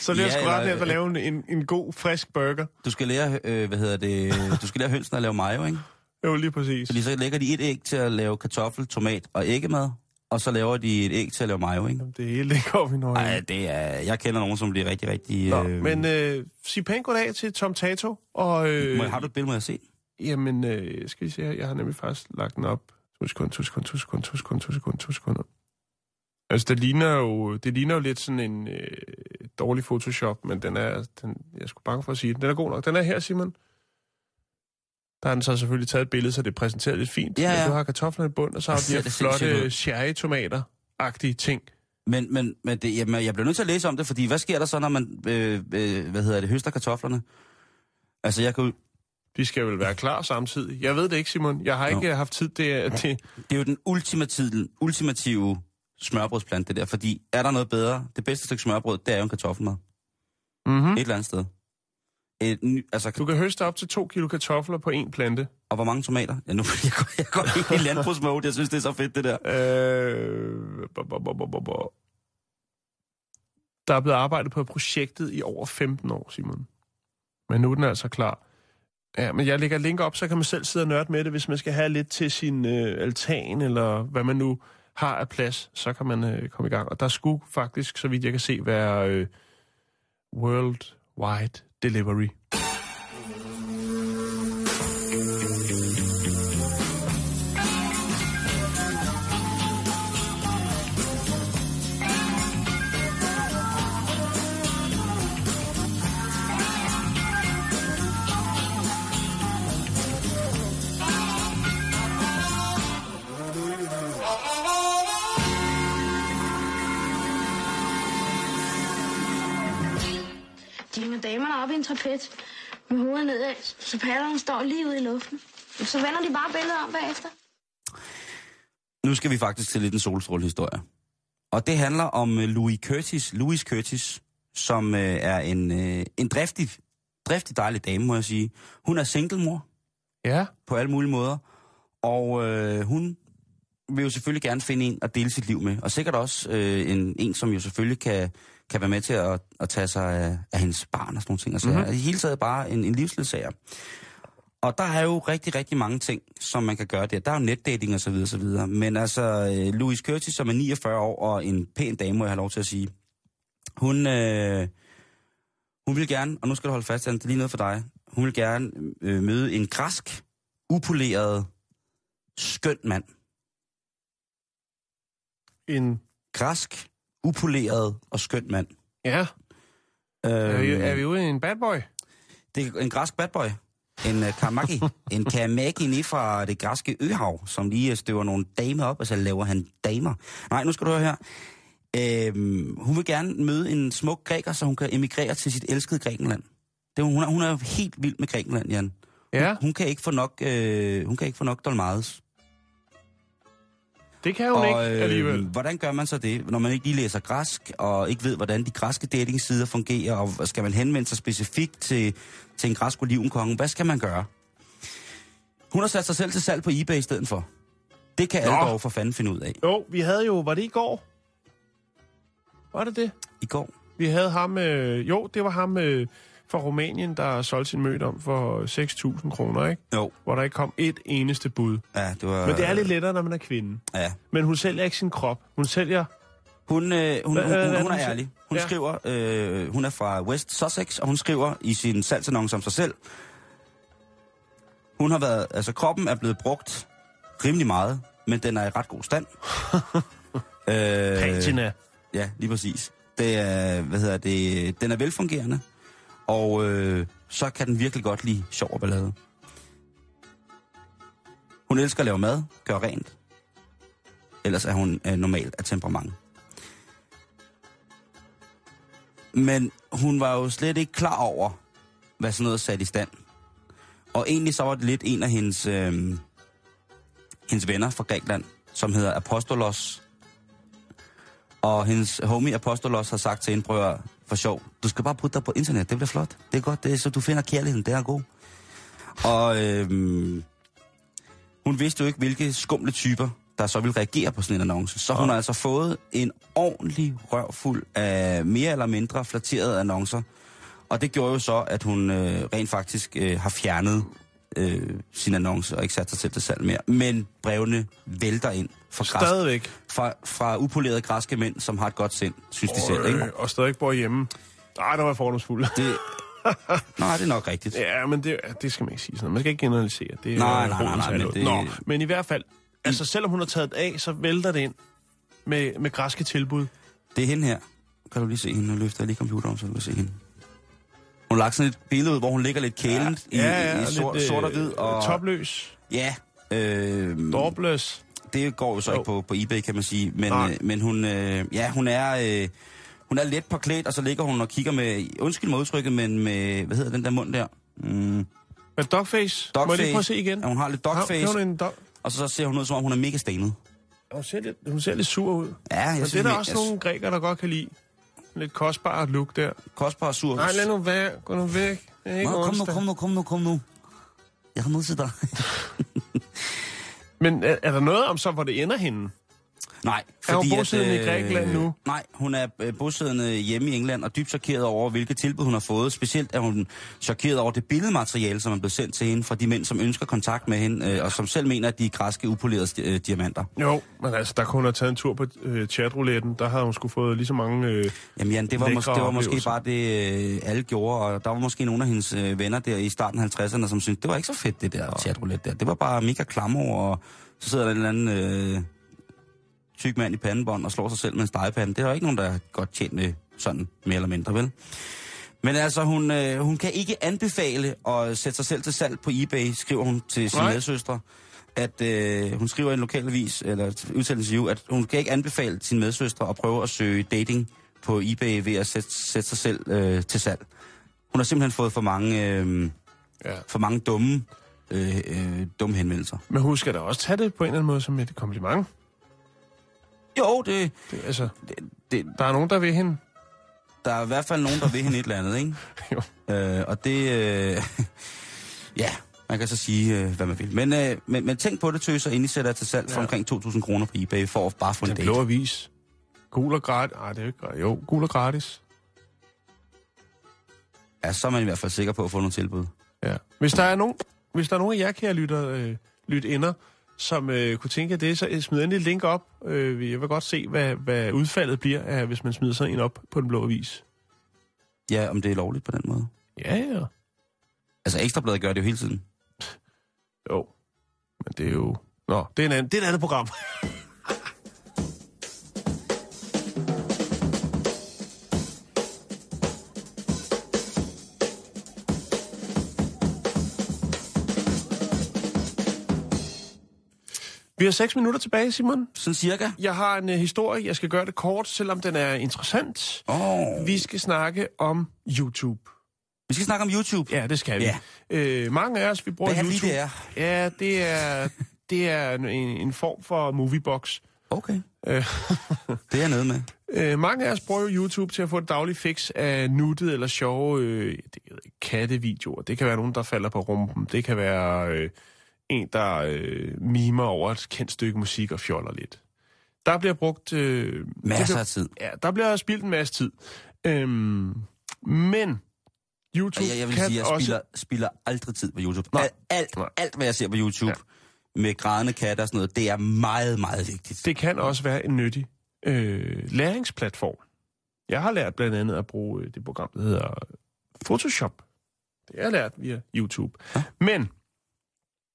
så er det Ja, ja, sgu ret nemt at lave en, en, en god, frisk burger. du skal lære, øh, hvad hedder det, *laughs* du skal lære hønsene at lave mayo, ikke? Jo, lige præcis. Fordi så lægger de et æg til at lave kartoffel, tomat og æggemad, og så laver de et æg til at lave mayo, ikke? Det hele, det går vi nu Nej, det er, jeg kender nogen, som bliver rigtig, rigtig... Nå, øh, men øh, sig pænt goddag til Tom Tato. Og, øh, må, har du et billede, må jeg se? Jamen, øh, skal vi se her. Jeg har nemlig faktisk lagt den op. To sekunder, to sekunder, to sekunder, to sekunder, to sekunder, to sekunder. Altså, det ligner jo, det ligner jo lidt sådan en øh, dårlig Photoshop, men den er, den, jeg skulle bange for at sige den. Den er god nok. Den er her, Simon. Der har den så selvfølgelig taget et billede, så det er præsenteret lidt fint. Ja, ja. Du har kartoflerne i bund, og så har du de her flotte cherry-tomater-agtige ting. Men, men, men det, jamen, jeg bliver nødt til at læse om det, fordi hvad sker der så, når man, øh, øh, hvad hedder det, høster kartoflerne? Altså, jeg kan De skal vel være klar samtidig. Jeg ved det ikke, Simon. Jeg har ikke haft tid. Det det, det er jo den ultimative, ultimative smørbrødsplante, det der, fordi er der noget bedre? Det bedste stykke smørbrød, det er jo en kartoffelmad. mm-hmm. Et eller andet sted. Et, altså, Du kan høste op til to kilo kartofler på en plante. og hvor mange tomater? Ja, nu *laughs* jeg går jeg går helt i landbrugsmode. Jeg synes, det er så fedt, det der. Øh, bo- bo- bo- bo- bo- bo. Der er blevet arbejdet på projektet i over 15 år, Simon. Men nu er den altså klar. Ja, men jeg lægger link op, så kan man selv sidde og nørde med det, hvis man skal have lidt til sin øh, altan, eller hvad man nu har af plads, så kan man øh, komme i gang. Og der skulle faktisk, så vidt jeg kan se, være øh, Worldwide Delivery. Nedad, så padderne står lige ude i luften. Så vender de bare billedet om bagefter. Nu skal vi faktisk til lidt en solstrålehistorie. Og det handler om øh, Louis Curtis, Louis Curtis, som øh, er en, øh, en driftig, driftig dejlig dame, må jeg sige. Hun er singlemor Ja, på alle mulige måder, og øh, hun vil jo selvfølgelig gerne finde en at dele sit liv med, og sikkert også øh, en, en, som jo selvfølgelig kan, kan være med til at, at tage sig af, af hendes barn og sådan nogle ting. Altså, mm-hmm. I hele taget bare en, en livsledsager. Og der er jo rigtig, rigtig mange ting, som man kan gøre der. Der er jo netdating og så videre, så videre. Men altså, øh, Louise Curtis, som er 49 år og en pæn dame, må jeg have lov til at sige, hun, øh, hun vil gerne, og nu skal du holde fast, Jan, det er lige noget for dig, hun vil gerne øh, møde en græsk, upoleret, skøn mand. en... Græsk, upoleret og skøn mand. Ja, er vi, Øhm, er vi ude i en bad boy? Det er en græsk bad boy. En uh, kamaki. *laughs* en kamaki nede fra det græske øhav, som lige øh, støver nogle damer op, og så laver han damer. Nej, nu skal du høre her. Øhm, hun vil gerne møde en smuk græker, så hun kan emigrere til sit elskede Grækenland. Det, hun, er, hun er helt vild med Grækenland, Jan. Ja, Hun kan ikke få nok, øh, hun kan ikke få nok Dolmades. Det kan hun ikke alligevel. øh, hvordan gør man så det, når man ikke lige læser græsk, og ikke ved, hvordan de græske datingsider fungerer, og skal man henvende sig specifikt til, til en græsk olivenkonge? Hvad skal man gøre? Hun har sat sig selv til salg på eBay i stedet for. Det kan alle Nå. dog for fanden finde ud af. Jo, vi havde jo... Var det i går? Var det det? I går. Vi havde ham... Øh, jo, det var ham øh, fra Rumænien, der solgte sin mødt om for 6.000 kroner, ikke? Jo, Hvor der ikke kom et eneste bud. ja, det var... Men det er lidt lettere, når man er kvinde. Ja. Men hun sælger ikke sin krop. Hun sælger... Hun, øh, hun, hun, hun, hvad hun er ærlig. Hun Ja. skriver, øh, hun er fra West Sussex, og hun skriver i sin salgsannonce om sig selv, hun har været, altså kroppen er blevet brugt rimelig meget, men den er i ret god stand. *laughs* øh, Patina. Ja, lige præcis. Det er, hvad hedder det, den er velfungerende, og øh, så kan den virkelig godt lide sjov og ballade. Hun elsker at lave mad, gøre rent. Ellers er hun øh, normalt af temperament. Men hun var jo slet ikke klar over, hvad sådan noget sat i stand. Og egentlig så var det lidt en af hendes, øh, hendes venner fra Grækenland, som hedder Apostolos. Og hendes homie Apostolos har sagt til hende, prøv for sjov, du skal bare putte dig på internet, det bliver flot. Det er godt, det er, så du finder kærligheden, det er god. Og øh, hun vidste jo ikke, hvilke skumle typer, der så ville reagere på sådan en annonce. Så hun har altså fået en ordentlig røvfuld af mere eller mindre flatterede annoncer. Og det gjorde jo så, at hun øh, rent faktisk øh, har fjernet øh, sin annonce og ikke sat sig selv til salg mere. Men brevene vælter ind fra, græs, Stadigvæk. fra, fra upolerede græske mænd, som har et godt sind, synes de selv. Ikke? Øh, og stadig bor hjemme. Nej, der var fordomsfuld. Det, *laughs* nej, det er nok rigtigt. Ja, men det, det skal man ikke sige sådan. Man skal ikke generalisere. Det er Nej, øh, nej, nej, rodens nej, men det- Nå, men i hvert fald, altså selvom hun har taget det af, så vælter det ind med, med græske tilbud. Det er hende her. Kan du lige se hende? Nu løfter jeg lige computeren, så du kan se hende. Hun har lagt sådan et billede ud, hvor hun ligger lidt kælent ja, i, i, i sort, lidt, øh, sort og hvid. Og, Topløs. Ja. Øh, Dorbløs. det går jo så Jo. ikke på, på eBay, kan man sige. Men, Nej. øh, men hun, øh, ja, hun er... Øh, hun er let påklædt, og så ligger hun og kigger med, undskyld mig udtrykket, men med, hvad hedder den der mund der? Mm, Med dogface. Må jeg dogface. lige prøve at se igen? Ja, hun har lidt dogface, har hun dog... og så, så ser hun ud, som om hun er mega stenet. Hun ser, lidt, hun ser lidt sur ud. Ja, jeg Men det er der også jeg- nogle grækere, der godt kan lide. Lidt kostbart look der. Kostbar og sur. Nej, lad nu være. Gå nu væk. Det er ikke Nå, kom nu, kom nu, kom nu, kom nu. Jeg har nødt til dig. *laughs* Men er, er der noget om så, hvor det ender henne? Nej, Er hun fordi bosiddende at, i Grækenland nu? Nej, hun er øh, bosiddende hjemme i England og dybt chokeret over, hvilke tilbud hun har fået. Specielt er hun chokeret over det billedmateriale, som er blevet sendt til hende fra de mænd, som ønsker kontakt med hende, øh, og som selv mener, at de er græske upolerede øh, diamanter. Jo, men altså, der kunne hun have taget en tur på øh, chatrouletten. Der havde hun skulle fået lige så mange... Øh, Jamen Jan, det var, Lækre mås- det var måske bare det, øh, alle gjorde, og der var måske nogle af hendes øh, venner der i starten af 50'erne, som syntes, det var ikke så fedt, det der chatroulette der. Det var bare mega klammer, og så sidder der en eller anden øh, tyk mand i pandebånd og slår sig selv med en stegepande. Det er jo ikke nogen, der er godt tjent med sådan, mere eller mindre, vel? Men altså, hun, øh, hun kan ikke anbefale at sætte sig selv til salg på eBay, skriver hun til sin Nej. medsøstre. At øh, hun skriver i en lokalavis, eller interview, at hun kan ikke anbefale sin medsøstre at prøve at søge dating på eBay ved at sætte, sætte sig selv øh, til salg. Hun har simpelthen fået for mange, øh, ja. for mange dumme, øh, øh, dumme henvendelser. Men hun skal da også tage det på en eller anden måde som et kompliment. Jo, det, Det, altså, det, det, der er nogen, der vil hende. der er i hvert fald nogen, der vil hende et eller andet, ikke? *laughs* Jo. Øh, og det... Øh, *laughs* ja, man kan så sige, øh, hvad man vil. Men, øh, men, men tænk på det, tøser, inden I sætter til salg for Ja. omkring 2.000 kroner på eBay, for at bare få en Den date. blå avis. Gul og gratis. Nej, det er jo ikke. Jo, gul og gratis. Ja, så er man i hvert fald sikker på at få nogle tilbud. Ja. Hvis der er nogen, hvis der er nogen af jer, kære lytter, øh, lyt inder, som øh, kunne tænke af det, så smid endelig et link op. Øh, jeg vil godt se, hvad, hvad udfaldet bliver, af, hvis man smider sådan en op på den blå avis. Ja, om det er lovligt på den måde. Ja, ja. Altså, Ekstrabladet gør det jo hele tiden. Jo. Men det er jo... Nå, det er, en anden, det er et andet program. Vi har seks minutter tilbage, Simon. Sådan cirka. Jeg har en uh, historie. Jeg skal gøre det kort, selvom den er interessant. Oh. Vi skal snakke om YouTube. Vi skal snakke om YouTube. Ja, det skal vi. Ja. Øh, mange af os, vi bruger Hvad er det YouTube. lige, det er? Ja, det er, det er en, en form for moviebox. Okay. Øh, Det er jeg nede med. øh, mange af os bruger jo YouTube til at få et dagligt fix af nuttet eller sjove øh, det, kattevideoer. Det kan være nogen, der falder på rumpen. Det kan være øh, en, der øh, mimer over et kendt stykke musik og fjoller lidt. Der bliver brugt... Øh, Masser af tid. Ja, der bliver spildt en masse tid. Øhm, men YouTube Jeg, jeg vil kan sige, jeg også... spilder, spilder aldrig tid på YouTube. Nej. Alt, alt, Nej. alt, hvad jeg ser på YouTube, ja. med grædende katter og sådan noget, det er meget, meget vigtigt. Det kan også være en nyttig øh, læringsplatform. Jeg har lært blandt andet at bruge øh, det program, der hedder Photoshop. Det har jeg lært via YouTube. Ja. Men,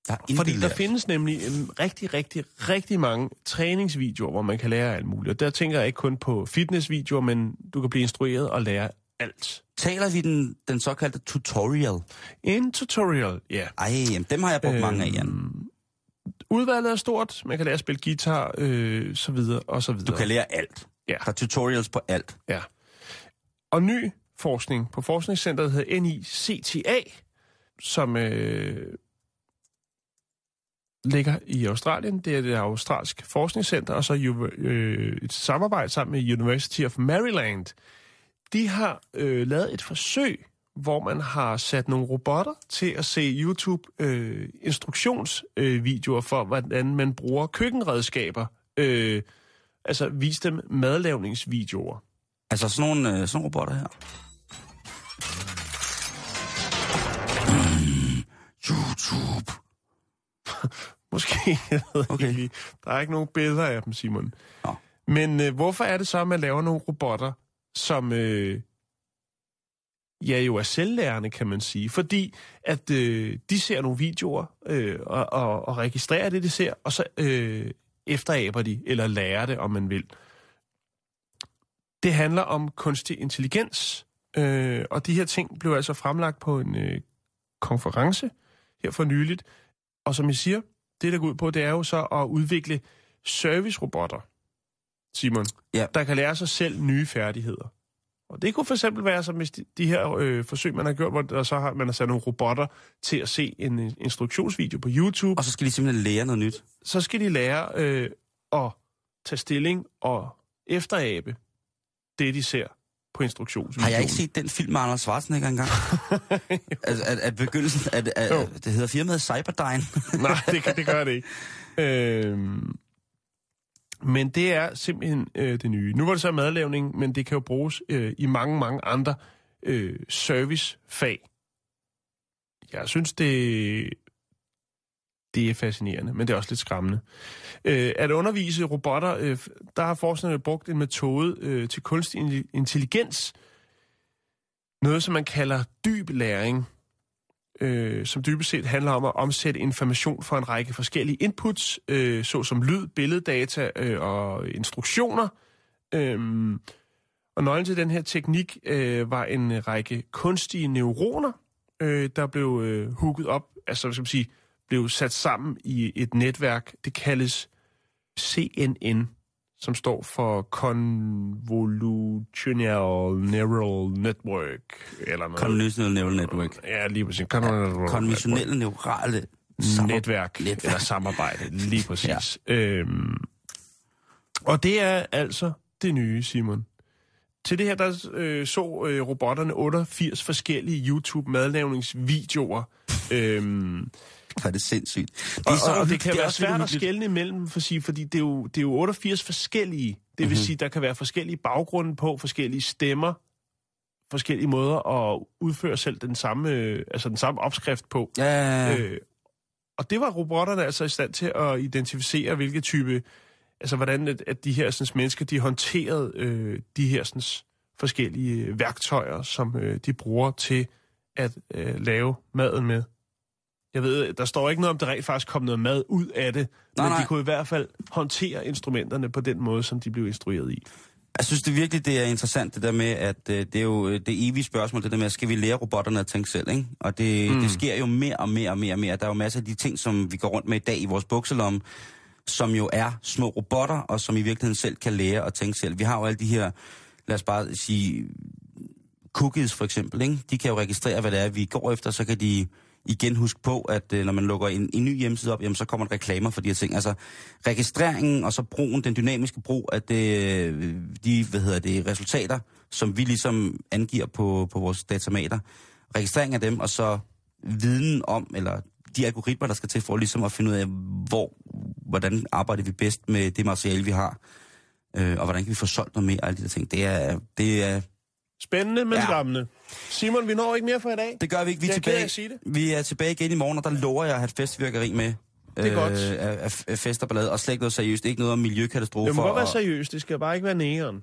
Der er fordi indbildet der findes nemlig øhm, rigtig, rigtig, rigtig mange træningsvideoer, hvor man kan lære alt muligt. Og der tænker jeg ikke kun på fitnessvideoer, men du kan blive instrueret og lære alt. Taler vi den, den såkaldte tutorial? En tutorial, ja. Ej, jamen, dem har jeg brugt øh, mange af, Jan. udvalget er stort. Man kan lære at spille guitar, øh, så videre og så videre. Du kan lære alt. Ja. Der er tutorials på alt. Ja. Og ny forskning på forskningscenteret hedder NICTA, som øh, ligger i Australien. Det er det australske forskningscenter, og så øh, et samarbejde sammen med University of Maryland. De har øh, lavet et forsøg, hvor man har sat nogle robotter til at se YouTube øh, instruktionsvideoer for, hvordan man bruger køkkenredskaber. Øh, altså vis dem madlavningsvideoer. Altså sådan nogle, øh, sådan nogle robotter her. *laughs* YouTube. Måske. *laughs* Jeg ved Okay. ikke. Der er ikke nogen billeder af dem, Simon. Nå. Men øh, hvorfor er det så, at man laver nogle robotter, som øh, ja, jo er selvlærende, kan man sige? Fordi at øh, de ser nogle videoer øh, og, og, og registrerer det, de ser, og så øh, efteraber de, eller lærer det, om man vil. Det handler om kunstig intelligens, øh, og de her ting blev altså fremlagt på en øh, konference her for nyligt. Og som jeg siger, det der går ud på, det er jo så at udvikle servicerobotter, Simon, Ja. der kan lære sig selv nye færdigheder. Og det kunne for eksempel være som hvis de, de her øh, forsøg, man har gjort, hvor der så har man har sat nogle robotter til at se en øh, instruktionsvideo på YouTube, Og så skal de simpelthen lære noget nyt. så skal de lære øh, at tage stilling og efterabe det, de ser på instruktionsvideoen. Har jeg ikke set den film med Arnold Schwarzenegger engang? altså, at, at begyndelsen, at, at, det hedder firmaet Cyberdyne. *laughs* Nej, det, det gør det ikke. Øhm, men det er simpelthen øh, det nye. Nu var det så madlavning, men det kan jo bruges øh, i mange, mange andre øh, servicefag. Jeg synes, det, det er fascinerende, men det er også lidt skræmmende. Øh, at undervise robotter, øh, der har forskerne brugt en metode øh, til kunstig intelligens, noget som man kalder dyb læring øh, som dybest set handler om at omsætte information fra en række forskellige inputs, øh, såsom lyd, billeddata øh, og instruktioner. Øh, og nøglen til den her teknik øh, var en række kunstige neuroner, øh, der blev øh, hugget op, altså hvad skal man sige, blev sat sammen i et netværk. Det kaldes CNN, som står for Convolutional Neural Network, eller noget. Convolutional Neural Network. Ja, lige præcis. Konventionelle neurale netværk, Netværk. eller samarbejde, lige præcis. *laughs* ja. øhm, og det er altså det nye, Simon. Til det her, der øh, så øh, robotterne 88 forskellige YouTube-madlavningsvideoer. øhm, Hvor er det sindssygt. Det og, er så og, og det kan er være svært at skelne imellem, for sige, fordi det er, jo, det er jo 88 forskellige. Det vil Mhm. mm-hmm. sige, der kan være forskellige baggrunde på, forskellige stemmer, forskellige måder at udføre selv den samme, øh, altså den samme opskrift på. Ja, Øh, og det var robotterne altså i stand til at identificere, hvilke type, altså hvordan at, at de her sådan, mennesker, de håndterede øh, de her sådan, forskellige øh, værktøjer, som øh, de bruger til at øh, lave maden med. Jeg ved, der står ikke noget om, der rent faktisk kom noget mad ud af det, Nej, men nej. de kunne i hvert fald håndtere instrumenterne på den måde, som de blev instrueret i. Jeg synes det virkelig, det er interessant, det der med, at øh, det er jo øh, det evige spørgsmål, det der med, skal vi lære robotterne at tænke selv, ikke? Og det, mm. det sker jo mere og mere og mere og mere. Der er jo masser af de ting, som vi går rundt med i dag i vores bukselomme, som jo er små robotter, og som i virkeligheden selv kan lære at tænke selv. Vi har jo alle de her, lad os bare sige, cookies for eksempel, ikke? De kan jo registrere, hvad det er, vi går efter, så kan de igen huske på, at øh, når man lukker en, en ny hjemmeside op, jamen, så kommer der reklamer for de her ting. Altså registreringen og så brugen, den dynamiske brug af det, øh, de hvad hedder det, resultater, som vi ligesom angiver på, på vores datamater. Registrering af dem, og så viden om, eller de algoritmer, der skal til for ligesom at finde ud af, hvor, hvordan arbejder vi bedst med det materiale, vi har, øh, og hvordan kan vi få solgt noget mere af alle de der ting. Det er, det er, Spændende, men Ja. skræmmende. Simon, vi når ikke mere for i dag. det gør vi ikke. Vi er, Jeg tilbage, sige det. vi er tilbage igen i morgen, og der lover jeg at have et festvirkeri med. Det er godt. af, af, fest og ballade, og slet ikke noget seriøst. Ikke noget om miljøkatastrofer. Det må godt være seriøst, det skal bare ikke være næren.